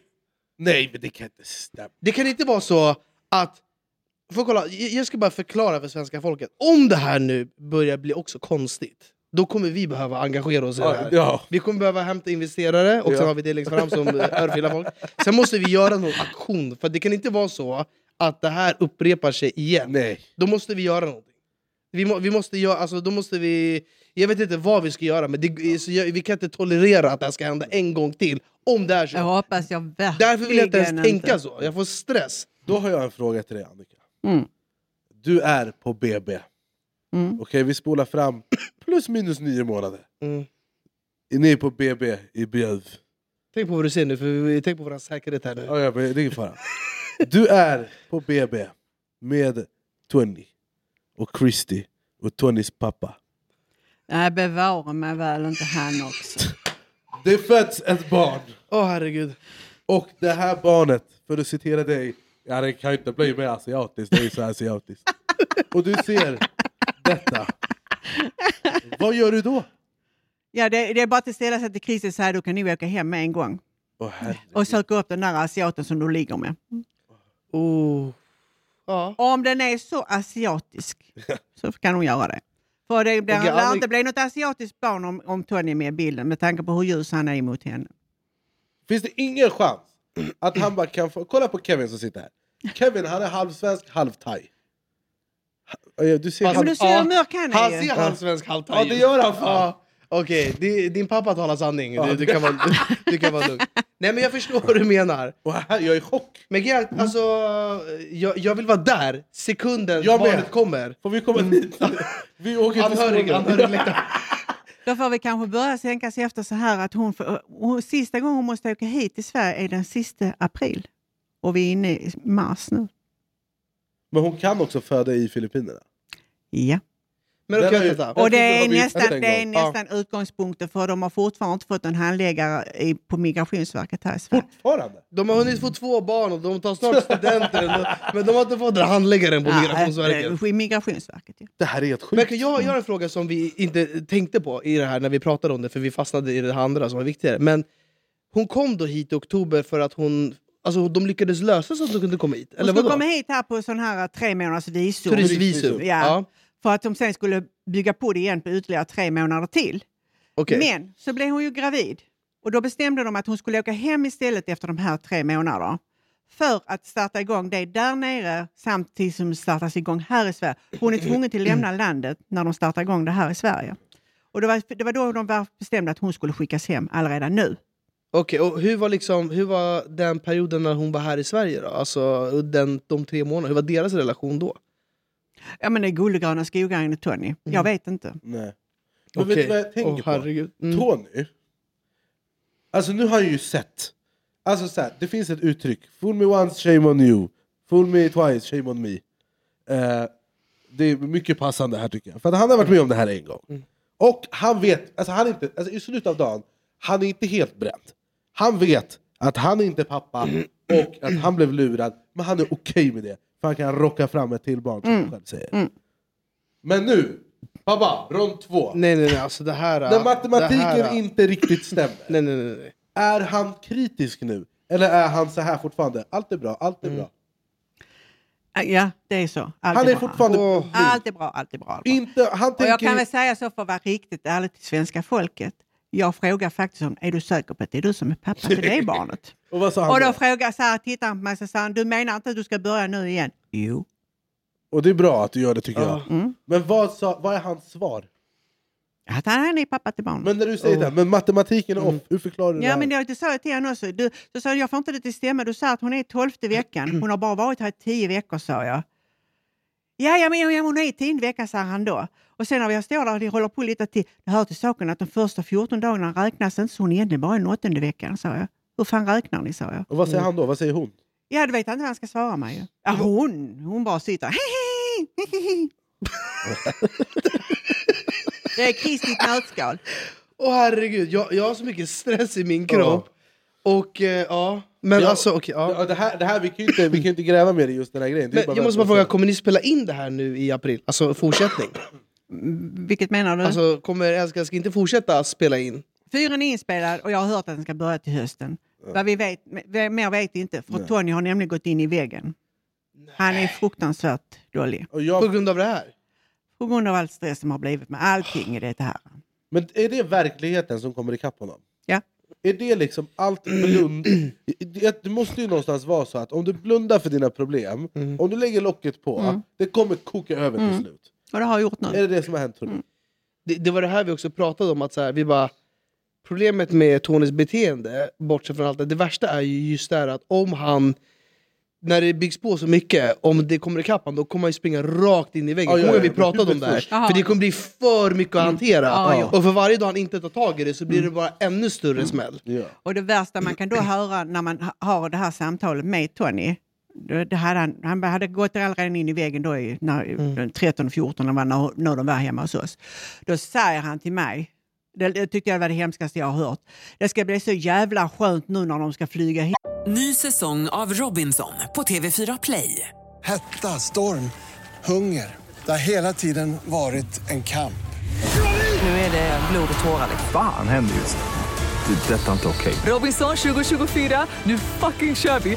nej men det kan inte stämma. Det kan inte vara så att... Får kolla, jag ska bara förklara för svenska folket. Om det här nu börjar bli också konstigt, då kommer vi behöva engagera oss i det här. ja. Vi kommer behöva hämta investerare, och Ja. sen har vi det längst fram som örfilar folk. Sen måste vi göra någon aktion, för det kan inte vara så att det här upprepar sig igen. Nej. Då måste vi göra någonting. Vi, må, vi måste göra, alltså, då måste vi... Jag vet inte vad vi ska göra, men det, så jag, vi kan inte tolerera att det här ska hända en gång till. Om det är så. Jag hoppas jag Därför vill jag inte ens tänka inte. så. Jag får stress. Då har jag en fråga till dig Annika. Mm. Du är på BB. Mm. Okej, vi spolar fram plus minus nio månader. Mm. Ni är på BB i Björv. Tänk på vad du säger nu, för vi tänk på vår säkerhet här nu. Ja, ja, men det är ingen fara. Du är på BB med Tony och Christy och Tonys pappa. Nej, bevara mig väl inte han också. Det föds ett barn. Åh herregud. Och det här barnet, för att citera dig, ja det kan ju inte bli mer asiatiskt, det är ju så asiatiskt. Och du ser detta. Vad gör du då? Ja, det, det är bara att ställa sig till Christer och säga du kan nog åka hem med en gång. Åh, herregud. Och söka upp den där asiaten som du ligger med. Oh. Ja. Om den är så asiatisk så kan hon göra det. För det blir, Okej, lär inte bli något asiatiskt barn om, om Tony är med i bilden med tanke på hur ljus han är emot henne. Finns det ingen chans att han bara kan få... Kolla på Kevin som sitter här. Kevin han är halvsvensk, halvthai. Ha- Du ser Fast- Men du ser hur mörk han är Han ju. ser halvsvensk halvthai Ja det gör han fan! Okej, di- din pappa talar sanning. Du, du, kan vara, du, du kan vara lugn. Nej men jag förstår vad du menar. Och här, jag är i chock. Men Gerhard, alltså, jag, jag vill vara där sekunden Jag med. barnet kommer. Får vi komma dit? Vi åker till Anhörig, Skåne. anhörigläktaren. Då får vi kanske börja tänka sig efter så här att hon, får, hon sista gången hon måste åka hit till Sverige är den sista april. Och vi är inne i mars nu. Men hon kan också föda i Filippinerna. Ja. Men ju- vänta. Jag Och det är nästan, det är nästan utgångspunkten för de har fortfarande inte fått en handläggare i, på Migrationsverket här i Sverige. Fortfarande? De har hunnit få två barn och de tar snart studenten. Men de har inte fått den handläggaren på Migrationsverket. Ja, i Migrationsverket, ja. Det här är helt Men sjukt. jag, jag har en fråga som vi inte tänkte på i det här när vi pratade om det, för vi fastnade i det andra som var viktigare. Men hon kom då hit i oktober för att hon... Alltså de lyckades lösa så att hon kunde komma hit? Hon Eller skulle vadå? komma hit här på sån här tre månaders visum. Turistvisum? Ja. Ja. För att de sen skulle bygga på det igen på ytterligare tre månader till. Okej. Men så blev hon ju gravid. Och då bestämde de att hon skulle åka hem istället efter de här tre månaderna. För att starta igång det där nere samtidigt som det startas igång här i Sverige. Hon är tvungen till att lämna landet när de startar igång det här i Sverige. Och det var, det var då de bestämde att hon skulle skickas hem allaredan nu. Okej, och hur var, liksom, hur var den perioden när hon var här i Sverige då? Alltså den, de tre månaderna, hur var deras relation då? Ja men det är guldegröna skogar enligt Tony. Jag vet inte. Nej. Men vet du vad jag tänker Åh, på? herregud. Mm. Tony. Alltså nu har han ju sett. Alltså så här, det finns ett uttryck. Fool me once, shame on you. Fool me twice, shame on me. Eh, det är mycket passande här tycker jag. För att han har varit med om det här en gång. Mm. Och han vet, alltså han är inte, alltså i slutet av dagen, han är inte helt bränd. Han vet att han är inte pappa och att han blev lurad, men han är okej med det. För han kan rocka fram ett till barn som han själv säger. Men nu, pappa, rond två. Nej nej nej, alltså det här... När matematiken det här, inte riktigt stämmer. Nej nej nej. nej. Är han kritisk nu? Eller är han så här fortfarande? Allt är bra, allt är bra. Ja, det är så. Allt Han är bra. fortfarande... Allt är bra, allt är bra. Allt är bra. Inte, han Och jag tänker... kan väl säga så för att vara riktigt ärlig till svenska folket. Jag frågar faktiskt om, är du säker på att det är du som är pappa till det barnet? Och vad sa han Och då då? frågar så här, tittar han på mig och säger, du menar inte att du ska börja nu igen? Jo. Och det är bra att du gör det tycker jag. Mm. Men vad, sa, vad är hans svar? Att han är pappa till barnet. Men när du säger det, här, men matematiken är off, hur förklarar du det Ja, men det, det sa jag till honom också. Du, så sa jag, jag får inte det till stämma. Du sa att hon är i tolfte veckan. Hon har bara varit här i tio veckor, sa jag. Ja, ja, men ja, hon är i tionde veckan, sa han då. Och sen när jag står där och de håller på lite till, det hör till saken att de första 14 dagarna räknas inte, så hon är egentligen bara i den åttonde veckan, sa jag. Hur fan räknar ni, sa jag. Och vad säger han då? Vad säger hon? Ja, du vet inte vad han ska svara mig. Ja, hon, hon bara sitter. det är Kristi i ett nötskal. Åh herregud, jag, jag har så mycket stress i min kropp. Och eh, ja, men Ja, alltså okej. ja. Ja, det här, det här, vi kan ju inte, vi kan ju inte gräva mer i just den här grejen. Det är Men jag vem måste bara fråga, kommer ni spela in det här nu i april? Alltså fortsättning? Vilket menar du? Alltså kommer Älskar inte fortsätta spela in? Fyren är inspelad och jag har hört att den ska börja till hösten. Vad vi vet, mer vet vi inte, för Tony har nämligen gått in i väggen. Han är fruktansvärt dålig. Och På jag, grund av det här? På grund av all stress som har blivit med allting i det här. men är det verkligheten som kommer ikapp honom? Ja. Är det liksom allt blund... Det måste ju någonstans vara så att om du blundar för dina problem, Mm. om du lägger locket på, det kommer koka över till slut. Och det har jag gjort nu. Är det det som har hänt tror du? Det, det var det här vi också pratade om, att så här, vi bara... Problemet med Tonys beteende, bortsett från allt det, det värsta är ju just det här att om han... När det byggs på så mycket, om det kommer ikapp då kommer han ju springa rakt in i väggen. Ja, ja, Kommer ja, vi pratade om det här? För det kommer bli för mycket att hantera. Ja, ja. Och för varje dag han inte tar tag i det så blir det bara ännu större smäll. Ja. Och det värsta man kan då höra när man ha- har det här samtalet med Tony, det hade han, han hade gått redan in i väggen då i, när, den 13 och 14 när, när, när de var hemma hos oss. Då säger han till mig, det, det tyckte jag var det hemskaste jag har hört, det ska bli så jävla skönt nu när de ska flyga hit. Ny säsong av Robinson på TV4 Play. Hetta, storm, hunger. Det har hela tiden varit en kamp. Nu är det blod och tårar. liksom. Fan händer just nu. Det. är Detta är inte okej. Robinson 2024, nu fucking kör vi!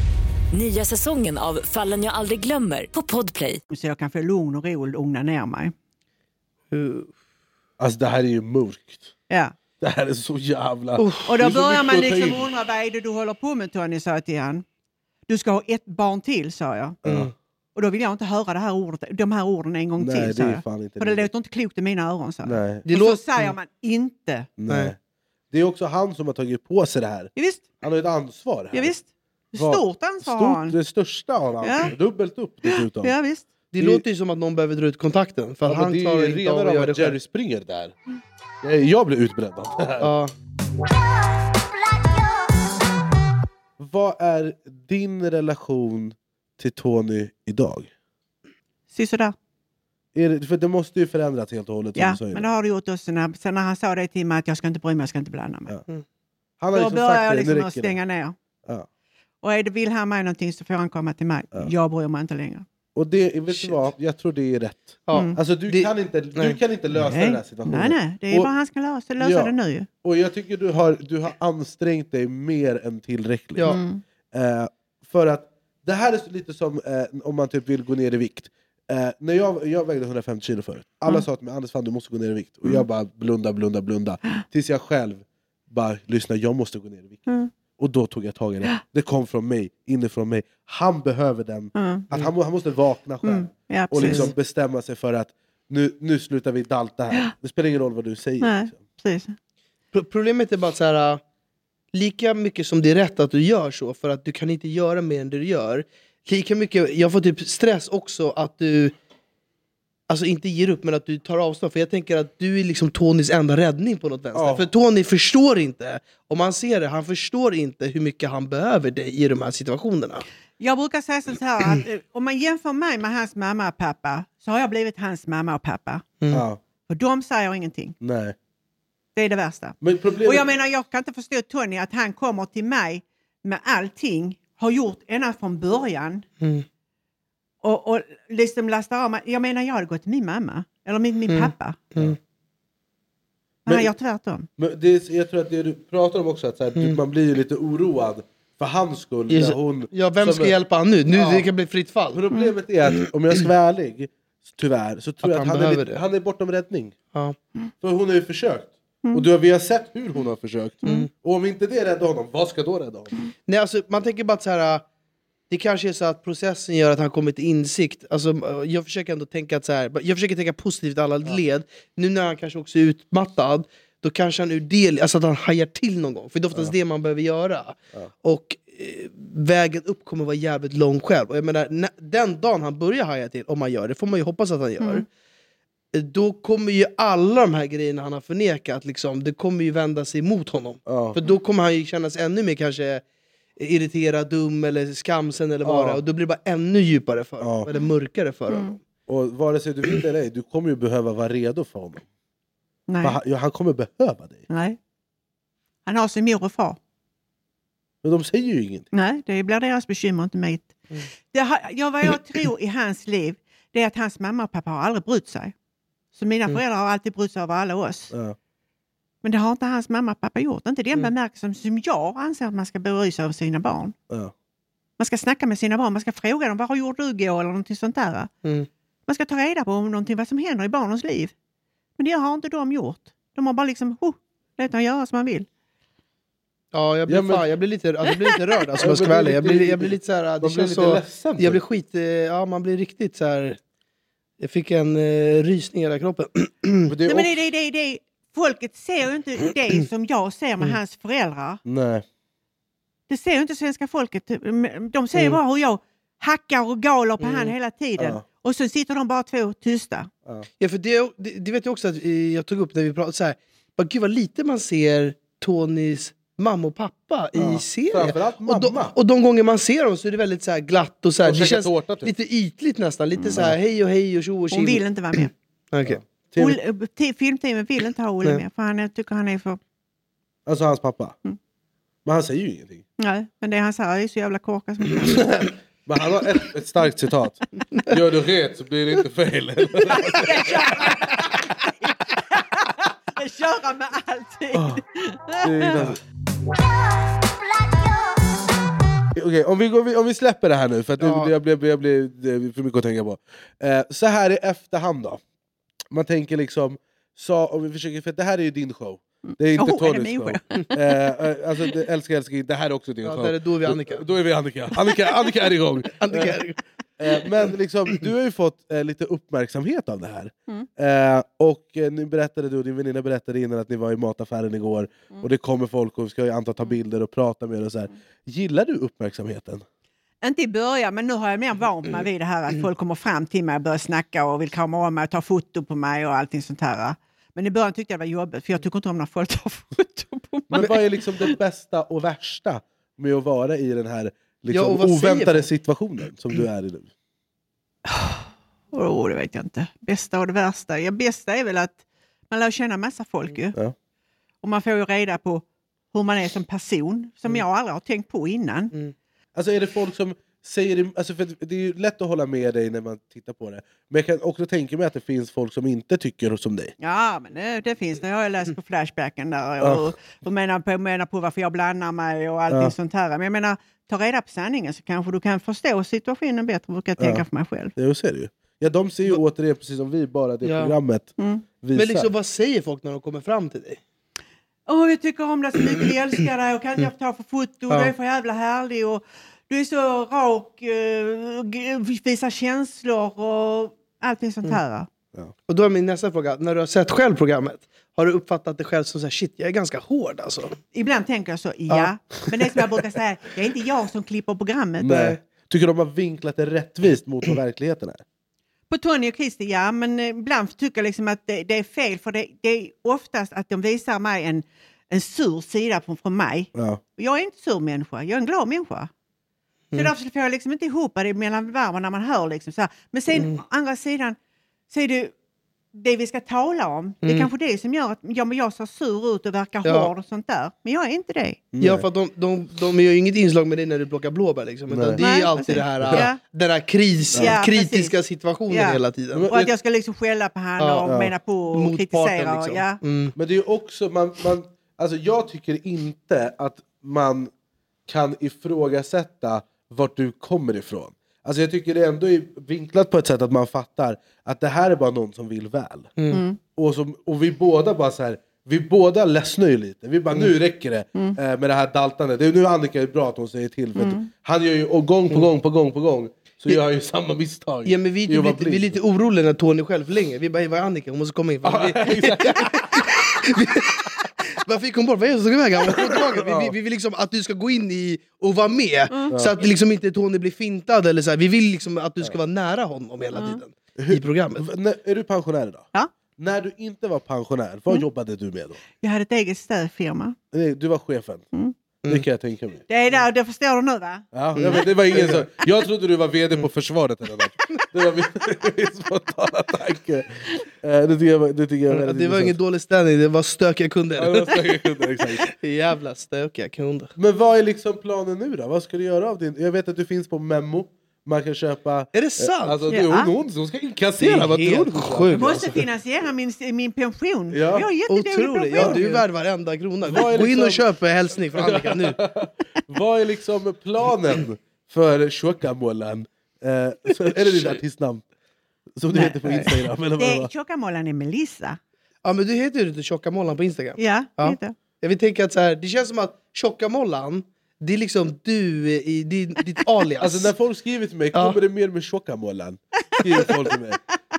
Nya säsongen av Fallen jag aldrig glömmer på Podplay. Så jag kan få lugn och ro och lugna ner mig. Alltså det här är ju mörkt. Ja. Det här är så jävla... Och Det då börjar man liksom undra, vad är det du håller på med Tony, sa jag till han. Du ska ha ett barn till, sa jag. Ja. Och då vill jag inte höra det här ordet, de här orden en gång Nej, till, det sa är jag. fan inte För det det. låter inte klokt i mina öron, sa jag. Nej. Det och låter- så säger man inte. Nej. Det är också han som har tagit på sig det här. Ja, visst. Han har ett ansvar. Här. Ja, visst. Vad- Stort ansvar har han. Stort, det största av allt. Ja. Dubbelt upp dessutom. Ja, visst. Det låter ju som att någon behöver dra ut kontakten. För att Ja, han det är klarar inte redan av att av göra det att Jerry själv. springer där. Jag, jag blir utbränd av det här. Ja. Vad är din relation till Tony idag? Sisådär. Är det, för det måste ju förändras helt och hållet. som Ja, du säger. men det har det gjort också. När, sen när han sa det till mig att jag ska inte bry mig, jag ska inte blanda mig. Han har Då liksom börjar sagt jag det, liksom att räcker det. stänga ner. Ja. Och är det, vill han mig någonting så får han komma till mig. Jag bryr mig inte längre. Och det, vet du vad? Jag tror det är rätt. Ja. Alltså, du, kan inte, du kan inte lösa Nej. den här situationen. Nej, nej. Det är Och- bara han ska lösa, lösa Ja. det nu. Och jag tycker du har, du har ansträngt dig mer än tillräckligt. Ja. Mm. Eh, för att det här är så lite som eh, om man typ vill gå ner i vikt. Eh, när jag, jag vägde 150 kilo förut, alla Mm. sa till mig Anders fan du måste gå ner i vikt. Och jag bara blunda, blunda, blunda. Tills jag själv bara lyssna, jag måste gå ner i vikt. Mm. Och då tog jag tag i det. Det kom från mig, inifrån mig. Han behöver den. Mm. Att han, han måste vakna själv. Mm. Ja, och liksom bestämma sig för att nu, nu slutar vi dalta här. Det spelar ingen roll vad du säger. Nej, liksom. precis. Pro- Problemet är bara att så här, äh, lika mycket som det är rätt att du gör så, för att du kan inte göra mer än det du gör. Lika mycket, jag får typ stress också att du Alltså inte ger upp men att du tar avstånd, för jag tänker att du är liksom Tonys enda räddning på något vänster. Ja. För Tony förstår inte, om man ser det, han förstår inte hur mycket han behöver dig i de här situationerna. Jag brukar säga så här att eh, om man jämför mig med hans mamma och pappa så har jag blivit hans mamma och pappa. Ja, För de säger ingenting. nej. Det är det värsta. Men problemet... Och jag menar, jag kan inte förstå Tony att han kommer till mig med allting, har gjort ända från början Mm. Och, och liksom lastar av mig. Jag menar, jag hade gått till min mamma eller min, min Mm. pappa. Mm. Men, Men- han gör tvärtom. Men det, jag tror att det du pratar om också, att så här, du, man blir ju lite oroad för hans skull. När hon, Ja, vem som ska är- hjälpa han nu? Nu Ja. det kan bli fritt fall. Problemet är att, om jag ska vara ärlig, tyvärr, så tror Att jag att han han, är, det. han är bortom räddning. Ja. För hon har ju försökt. Och du, har- vi har sett hur hon har försökt. Mm. Och om inte det räddar honom, vad ska då rädda honom? Nej, alltså, man tänker bara att så här, det kanske är så att processen gör att han kommer till insikt. Alltså, äh, jag försöker ändå tänka att så här, jag försöker tänka positivt alla led. Nu när han kanske också är utmattad, då kanske han ur del, alltså att han hajar till någon gång. För det är oftast det man behöver göra. Och eh, vägen upp kommer vara jävligt lång själv. Och jag menar, när, den dagen han börjar haja till, om han gör det, får man ju hoppas att han gör. Mm. eh, Då kommer ju alla de här grejerna han har förnekat, liksom, det kommer ju vända sig mot honom. Ja. För då kommer han ju känna sig ännu mer kanske irriterad, dum eller skamsen eller vad Ja. det är. Och då blir det bara ännu djupare för honom, Ja. eller mörkare för Mm. honom. Och vare sig du vill eller ej, du kommer ju behöva vara redo för honom. Nej. För han, ja, han kommer behöva dig. Nej. Han har sin mor och far. Men de säger ju ingenting. Nej, det blir deras bekymmer, inte mitt. Det har, ja, vad jag tror i hans liv, det är att hans mamma och pappa har aldrig brytt sig. Så mina föräldrar har alltid brytt sig över alla oss. Ja. Men det har inte hans mamma och pappa gjort. Inte i den bemärkelsen som jag anser att man ska bry sig om sina barn. Ja. Man ska snacka med sina barn, man ska fråga dem vad har gjort du igår eller någonting sånt där. Mm. Man ska ta reda på om någonting, vad som händer i barnens liv. Men det har inte de gjort. De har bara liksom, oh, låt dem göra som man vill. Ja, jag blir, Ja, men- fan, jag blir, lite, alltså, jag blir lite rörd alltså, jag ska vara. Jag blir, jag blir lite så här, det känns så... ledsen. Jag blir skit, eh, ja man blir riktigt så här. Jag fick en eh, rysning i hela kroppen. Men det är Nej, men det, det, det, det, folket ser ju inte det som jag ser med hans föräldrar. Nej. Det ser ju inte svenska folket. De ser ju Mm. bara hur jag hackar och galer på han hela tiden. Ja. Och så sitter de bara två tysta. Ja, för det, det, det vet jag också att eh, jag tog upp när vi pratade så här. Bara, gud vad lite man ser Tonys mamma och pappa Ja, i serien. Och de, och de gånger man ser dem så är det väldigt så här glatt och så här, De det känns tårta, typ. lite ytligt nästan. Lite så här hej och hej och tjo och Hon vill inte vara med. Okej. TV Olle- t- Filmteamet vill inte ha Olle med för han är, tycker han är för... Alltså hans pappa. Mm. Men han säger ju ingenting. Nej, men det han säger är så jävla korkat. som Men han har ett, ett starkt citat. Gör du rätt så blir det inte fel. Det köra med allting. Ah, Det Okej, om, vi går, om vi släpper det här nu, för att det, Ja. jag blev, jag blev, det är för mycket att tänka på. Eh, så här i efterhand då. Man tänker liksom, så, om vi försöker, för det här är ju din show. Det är inte Oh, Tonys show. Eh, eh, alltså, det, älskar älskar, det här är också din Ja, show. där är- då är vi Annika. Då, då är vi Annika. Annika, Annika är igång. Annika är igång. Eh, men liksom, du har ju fått eh, lite uppmärksamhet av det här. Mm. Eh, och eh, ni berättade, du och din väninna berättade innan att ni var i mataffären igår, Mm. och det kommer folk och ska ju anta ta bilder och prata med er. Och så här. Gillar du uppmärksamheten? Inte i början, men nu har jag mer vant mig vid det här att folk kommer fram till mig och börjar snacka och vill krama om mig och ta foto på mig och allting sånt här. Men i början tyckte jag det var jobbigt, för jag tycker inte om när folk tar foto på mig. Men vad är liksom det bästa och värsta med att vara i den här Ja, liksom, säger oväntade situationen som du är i nu? Oh, det vet jag inte. Bästa och det värsta? Ja, bästa är väl att man lär känna massa folk ju. Ja. Och man får ju reda på hur man är som person, som jag aldrig har tänkt på innan. Alltså är det folk som säger... Alltså för det är ju lätt att hålla med dig när man tittar på det, men jag kan också tänka mig att det finns folk som inte tycker som dig. Ja, men det, det finns. Det har jag läst på Flashbacken där. Ja. Och, och menar, på, menar på varför jag blandar mig och allting Ja. sånt här. Men jag menar, ta reda på sanningen så kanske du kan förstå situationen bättre, brukar jag tänka Ja. för mig själv. Jo, så är det ju. Ja, de ser ju återigen, precis som vi, bara det Ja. programmet Mm. visar. Men liksom, vad säger folk när de kommer fram till dig? Åh, jag tycker om dig så mycket, jag älskar dig och kan jag få ta för foto? Ja. Du är för jävla härlig och du är så rak, g- visar känslor och allting sånt här. Och då är min nästa fråga, när du har sett själv programmet, har du uppfattat dig själv som så här, shit, jag är ganska hård alltså? Ibland tänker jag så, ja. Men det är som jag brukar säga, det är inte jag som klipper programmet. Nej. Tycker de har vinklat det rättvist mot vad verkligheten är? På Tony och Christer, ja, men eh, ibland tycker jag liksom att det, det är fel för det, det är oftast att de visar mig en, en sur sida från, från mig. Ja. Jag är inte sur människa, jag är en glad människa. Så Mm. därför får jag liksom inte ihop det mellan varven när man hör liksom så här. Men sen Mm. å andra sidan så är det det vi ska tala om. Det är Mm. kanske det som gör att ja, men jag ser sur ut och verkar Ja. hård och sånt där. Men jag är inte det. Ja, för att de, de, de gör ju inget inslag med dig när du plockar blåbär liksom. Utan Nej. det är ju Nej, alltid det här, Ja. den här kris, Ja, kritiska precis. situationen Ja. hela tiden. Och att jag ska liksom skälla på han Ja. och Ja. mena på och Motparten, kritisera. liksom. Ja. Mm. Men det är ju också, man, man, alltså jag tycker inte att man kan ifrågasätta vart du kommer ifrån. Alltså jag tycker det ändå är vinklat på ett sätt att man fattar att det här är bara någon som vill väl. Mm. Och, som, och vi båda bara så här, vi båda ledsnar ju lite. Vi bara, nu räcker det Mm. eh, med det här daltandet. Det är nu Annika är bra att hon säger till. För att han gör ju, och gång på gång på gång på gång, så gör han ju samma misstag. Ja, men vi, lite, vara vi är lite oroliga när Tony själv förlänger. Vi bara, "Hej, vad är Annika? Hon måste komma in. Varför gick hon bort? Vad är det som tog iväg? Vi, vi, vi vill liksom att du ska gå in i och vara med. Så att liksom inte Tony blir fintad. Eller så här. Vi vill liksom att du ska vara nära honom hela tiden. I programmet. Är du pensionär idag? Ja. När du inte var pensionär, vad jobbade du med då? Jag hade ett eget städfirma. Nej, Du var chefen. Det kan jag tänka mig. Det är där, det förstår du nu va? Ja, jag, vet, det var ingen som, jag trodde du var VD på försvaret eller något. Det var min, min spontana tanke. Eh, Det tycker jag, var- det tycker jag väldigt det var ingen dålig ställning, det var stökiga Ja, det kunder. var stökiga kunder, exakt. Jävla stökiga kunder. Men vad är liksom planen nu då? Vad ska du göra av din... Jag vet att du finns på Memo. Man kan köpa... Är det sant? Alltså, du, Ja. hon, hon, hon ska inkassera, vad tror du? helt sjukt. Jag måste alltså. finansiera min, min pension. Ja. Jag har Otroligt, pension. ja, du är värd varenda krona. Är Gå in liksom- och köp en hälsning från Annika nu. Vad är liksom planen för Tjockamålen? Eh, är det ditt artistnamn? Som du heter på Instagram? Eller vad det är Melissa. Ja men du heter ju inte Tjocka Mollan på Instagram. Ja, Ja. jag. Vill tänka att så här, det känns som att Tjocka Mollan, det är liksom du i din, ditt alias. Alltså när folk skriver till mig, Ja. kommer det mer med Tjockamålen? Skriver folk till mig.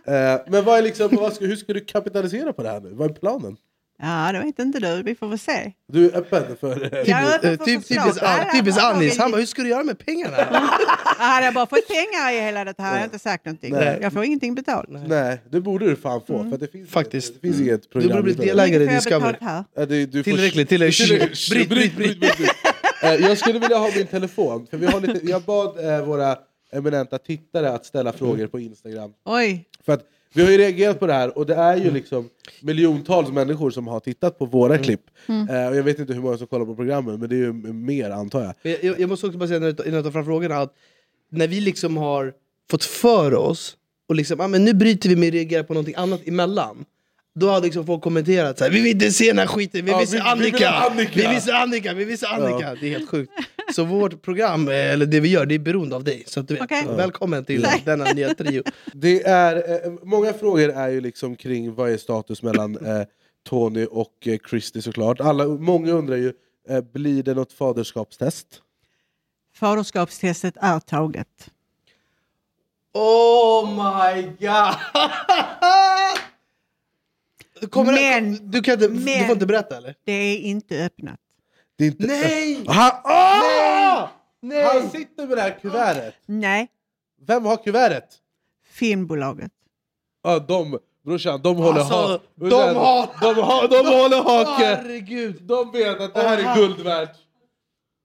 Eh, men vad är liksom, vad ska, hur ska du kapitalisera på det här nu? Vad är planen? Ja, det vet inte du. Vi får väl se. Du är öppen för... eh, Jag är öppen för typ, förslag. typiskt, Anis, han bara, hur ska du göra med pengarna? Ja, Hade jag bara fått pengar i hela det här hade jag inte sagt någonting. Nej. Jag får ingenting betalt. Nej, det borde du fan få. För det finns Faktiskt. Inget, det finns inget Du program. borde bli utan- delägare i får jag Discovery. betalt här? Ja, det- du får- Tillräckligt, tillräckligt. Bryt, bryt, bryt, bryt, bryt. Eh, Jag skulle vilja ha min telefon. För vi har lite, jag bad eh, våra eminenta tittare att ställa frågor på Instagram. Oj. För att vi har ju reagerat på det här och det är ju liksom miljontals människor som har tittat på våra klipp. Eh, och jag vet inte hur många som kollar på programmen, men det är ju mer antar jag. Men Jag, jag måste också bara säga när du- innan jag tar fram frågorna att när vi liksom har fått för oss och liksom, ah, men nu bryter vi med att reagera på någonting annat emellan. Då hade liksom folk kommenterat så här, vi vill inte se den här skiten, vi Ja, vill se vi- vi vill Annika! ha Annika!" Vi vill se Annika, vi vill se Annika! Det är helt sjukt. Så vårt program, eh, eller det vi gör, det är beroende av dig. Så att du vet. Så Välkommen till Nej. denna nya trio. Det är, eh, många frågor är ju liksom kring vad är status mellan eh, Tony och eh, Christy såklart. Alla, många undrar ju, eh, blir det något faderskapstest? Faderskapstestet är taget. Oh my god! Kommer Men- du, kan inte, du men- får inte berätta eller? Det är inte öppnat. Det är inte, Nej! Han, Åh! Nej! Nej! Han sitter med det här kuvertet! Nej, Vem har kuvertet? filmbolaget. Ja, de, brorsan, de håller Alltså, ha- de har- de, har, de håller hake! Herregud! De vet att det här är guld värt.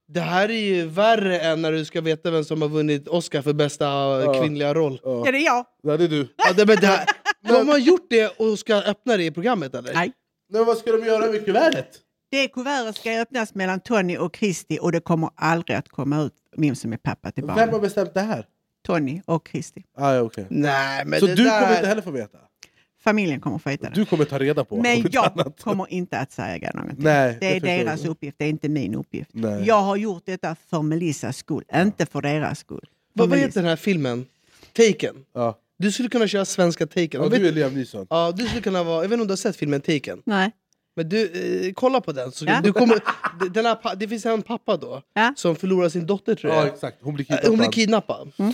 Det här är ju värre än när du ska veta vem som har vunnit Oscar för bästa Ja. kvinnliga roll. Ja. Ja, det är jag. Ja, det är du. Ja, det, men det här, de har gjort det och ska öppna det i programmet eller? Nej. Men vad ska de göra med kuvertet? Det kuvertet ska öppnas mellan Tony och Christy och det kommer aldrig att komma ut vem som är pappa till Vem har barnet. bestämt det här? Tony och Christy. Ah, ja, okay. Nej, men Så det du där... kommer inte heller få veta? Familjen kommer få veta det. Du kommer ta reda på Men något jag annat. kommer inte att säga någonting. Nej, det är det deras jag. uppgift, det är inte min uppgift. Nej. Jag har gjort detta för Melissas skull, inte för deras skull. För Vad, vad heter den här filmen? Taken? Ja. Du skulle kunna köra svenska Taken. Ja, vet- du är Liam Neeson. Ja, du skulle kunna vara, jag vet inte om du har sett filmen Taken? Nej. Men du, eh, kolla på den. Så Ja. du kommer, den här, pa- det finns en pappa då, Ja. som förlorar sin dotter tror jag. Ja, exakt. Hon blir Eh, kidnappad. Hon blir kidnappad Mm.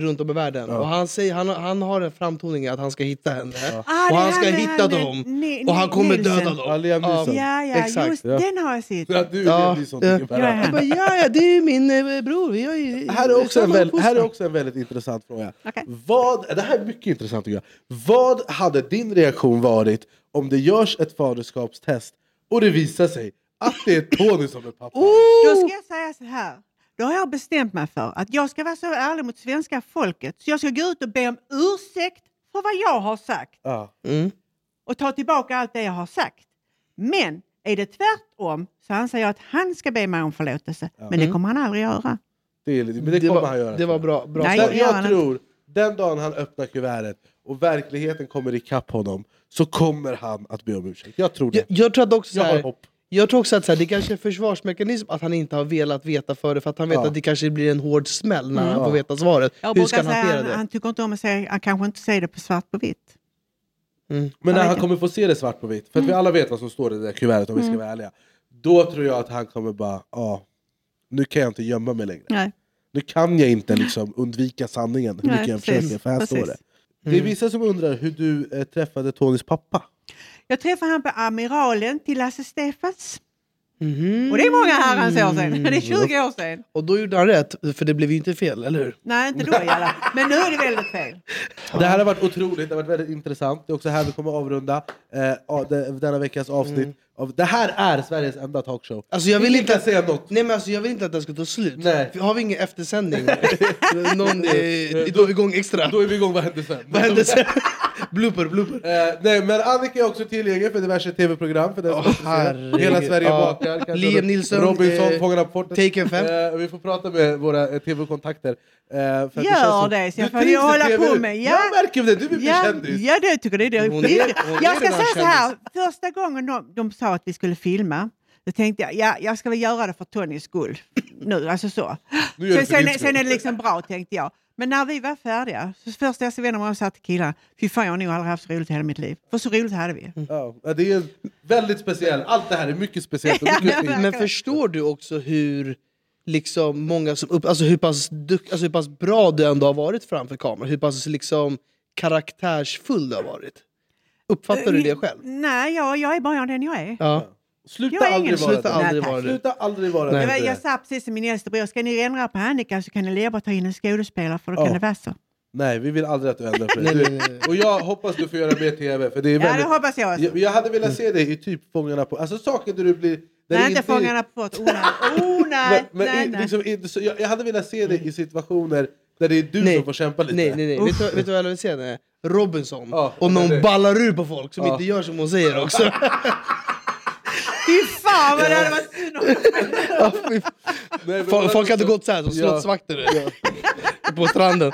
eh, runt om i världen. Ja. Och han, säger, han, han har en framtoning att han ska hitta henne. Ah, och det han är ska hitta dem. Ni- och han kommer Nielsen. döda dem. Ja. Ja, ja, Exakt. just Ja. den har jag sett. Ja, du är Ja, Liam Neeson. ja. Jag är. Jag bara, ja, ja, det är ju min eh, bror. Vi har ju, Här är, också en väl, här är också en väldigt intressant fråga. Okej. Vad, det här är mycket intressant tycker jag. Vad hade din reaktion varit om det görs ett faderskapstest och det visar sig att det är Tony som är pappa? Då ska jag säga så här. Då har jag bestämt mig för att jag ska vara så ärlig mot svenska folket så jag ska gå ut och be om ursäkt för vad jag har sagt Ja. Mm. och ta tillbaka allt det jag har sagt. Men är det tvärtom så anser jag att han ska be mig om förlåtelse. Men det kommer han aldrig göra. Det, är, men det, Det kommer var, han göra. det var bra. bra Nej, jag han tror, den dagen han öppnar kuvertet och verkligheten kommer ikapp honom så kommer han att be om ursäkt. Jag tror det. Jag, jag tror att också så Jag har här, hopp. Jag tror också att så här, det kanske är en försvarsmekanism att han inte har velat veta före för att han vet Ja. att det kanske blir en hård smäll när han Ja. får veta svaret. Jag Hur ska han säga hantera han, det? han tycker inte om att säga, han kanske inte säger det på svart på vitt. Mm. Men Jag när han kommer få se det svart på vitt, för att vi alla vet vad som står i det där kuvertet om vi ska vara ärliga. Då tror jag att han kommer bara, ja, nu kan jag inte gömma mig längre. Nej. Nu kan jag inte liksom undvika sanningen hur Nej, mycket jag precis. försöker, för här Precis. står det. Det är vissa som undrar hur du eh, träffade Tonys pappa. Jag träffade han på Amiralen till Lasse Stefans. Mhm. Och det är många herrans år sedan. Det är 20 år sedan. Och då gjorde han rätt, för det blev ju inte fel, eller hur? Nej, inte då i alla Men nu är det väldigt fel. Det här har varit otroligt, det har varit väldigt intressant. Det är också här vi kommer avrunda eh, de- denna veckas avsnitt. Av, det här är Sveriges enda talkshow. Alltså jag vill Ingen inte kan säga något. Nej men alltså jag vill inte att den ska ta slut. Nej. Har vi ingen eftersändning? Någon, eh, då är vi igång extra. Då är vi igång, vad händer sen? Vad händer sen? blooper, blooper. Eh, nej, men Annika är också tillgänglig för diverse tv-program. För den som herregud. Hela Sverige Ja. bakar. kanske Liam Nilsson, Robinson, eh, Fångarna på fortet. Taken fem. Eh, vi får prata med våra eh, tv-kontakter. Eh, Gör känns som- det, så jag Du får hålla TV på med, ja. Jag märker det, du vill bli Ja, kändis. ja, det tycker jag det är Hon är- hon Jag ska säga så här, första gången de, de sa att vi skulle filma, då tänkte jag, ja, jag ska väl göra det för Tonys skull. Nu, alltså så. Nu du Sen, sen, är det liksom bra, tänkte jag. Men när vi var färdiga, så första jag vände mig om sa till killarna, fy fan jag har nog aldrig haft så roligt i hela mitt liv. För så roligt hade vi. Ja, det är väldigt speciellt. Allt det här är mycket speciellt och mycket. Men förstår du också hur liksom många som upp, alltså hur pass, duk, alltså hur pass bra du ändå har varit framför kameran? Hur pass liksom karaktärsfull du har varit? Uppfattar du det själv? Nej, jag, jag är bara den jag är. Ja. Sluta Jag är aldrig vara Sluta det. aldrig Nej, vara det. Sluta aldrig vara. Det var, jag sa precis som min äldste bror, ska ni ändra på Annika så kan ni leva och ta in en skådespelare för då kan Ja. det vara så. Nej, vi vill aldrig att du ändrar på det. nej, Du- nej, nej. Och jag hoppas du får göra mer tv, för det är Ja, det väldigt... hoppas jag också. Jag, jag hade velat se dig i typ Fångarna på... Alltså saker där du blir... Där Nej, det inte Fångarna på fortet. Oh, nej. Oh, nej. Men, men nej, nej. liksom, jag, jag hade velat se dig i situationer där det är du Nej. som får kämpa lite. Nej, nej, nej. Vet du, vet du vad jag vill? Nej. Robinson. Ja, och någon det. ballar ur på folk som Ja. inte gör som hon säger också. Fy fan vad det hade varit synd om. Folk, hade gått så här som Ja. slottsvakter på stranden.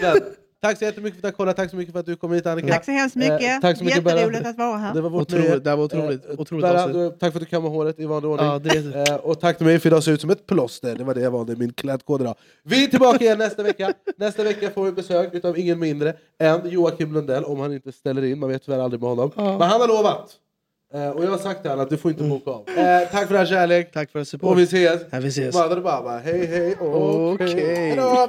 Men, Tack så jättemycket för att du kollade, tack så mycket för att du kom hit Annika. Tack så hemskt mycket. Eh, tack så mycket. Jätteroligt att vara här. Det var vårt Otroligt, det var otroligt- Eh, otroligt Berra, tack för att du kammade håret i vanlig ordning. Ja, det Eh, och tack till mig för idag ser ut som ett plåster. Det var det jag valde i min klädkod idag. Vi är tillbaka igen nästa vecka. Nästa vecka får vi besök av ingen mindre än Joakim Lundell, om han inte ställer in. Man vet tyvärr aldrig med honom. Men han har lovat. Eh, och jag har sagt till honom att du får inte boka av. Eh, tack för all kärlek. Tack för support. Och vi ses. Ja, vi ses. Madre Baba. Hej hej Okej. hej. Hejdå!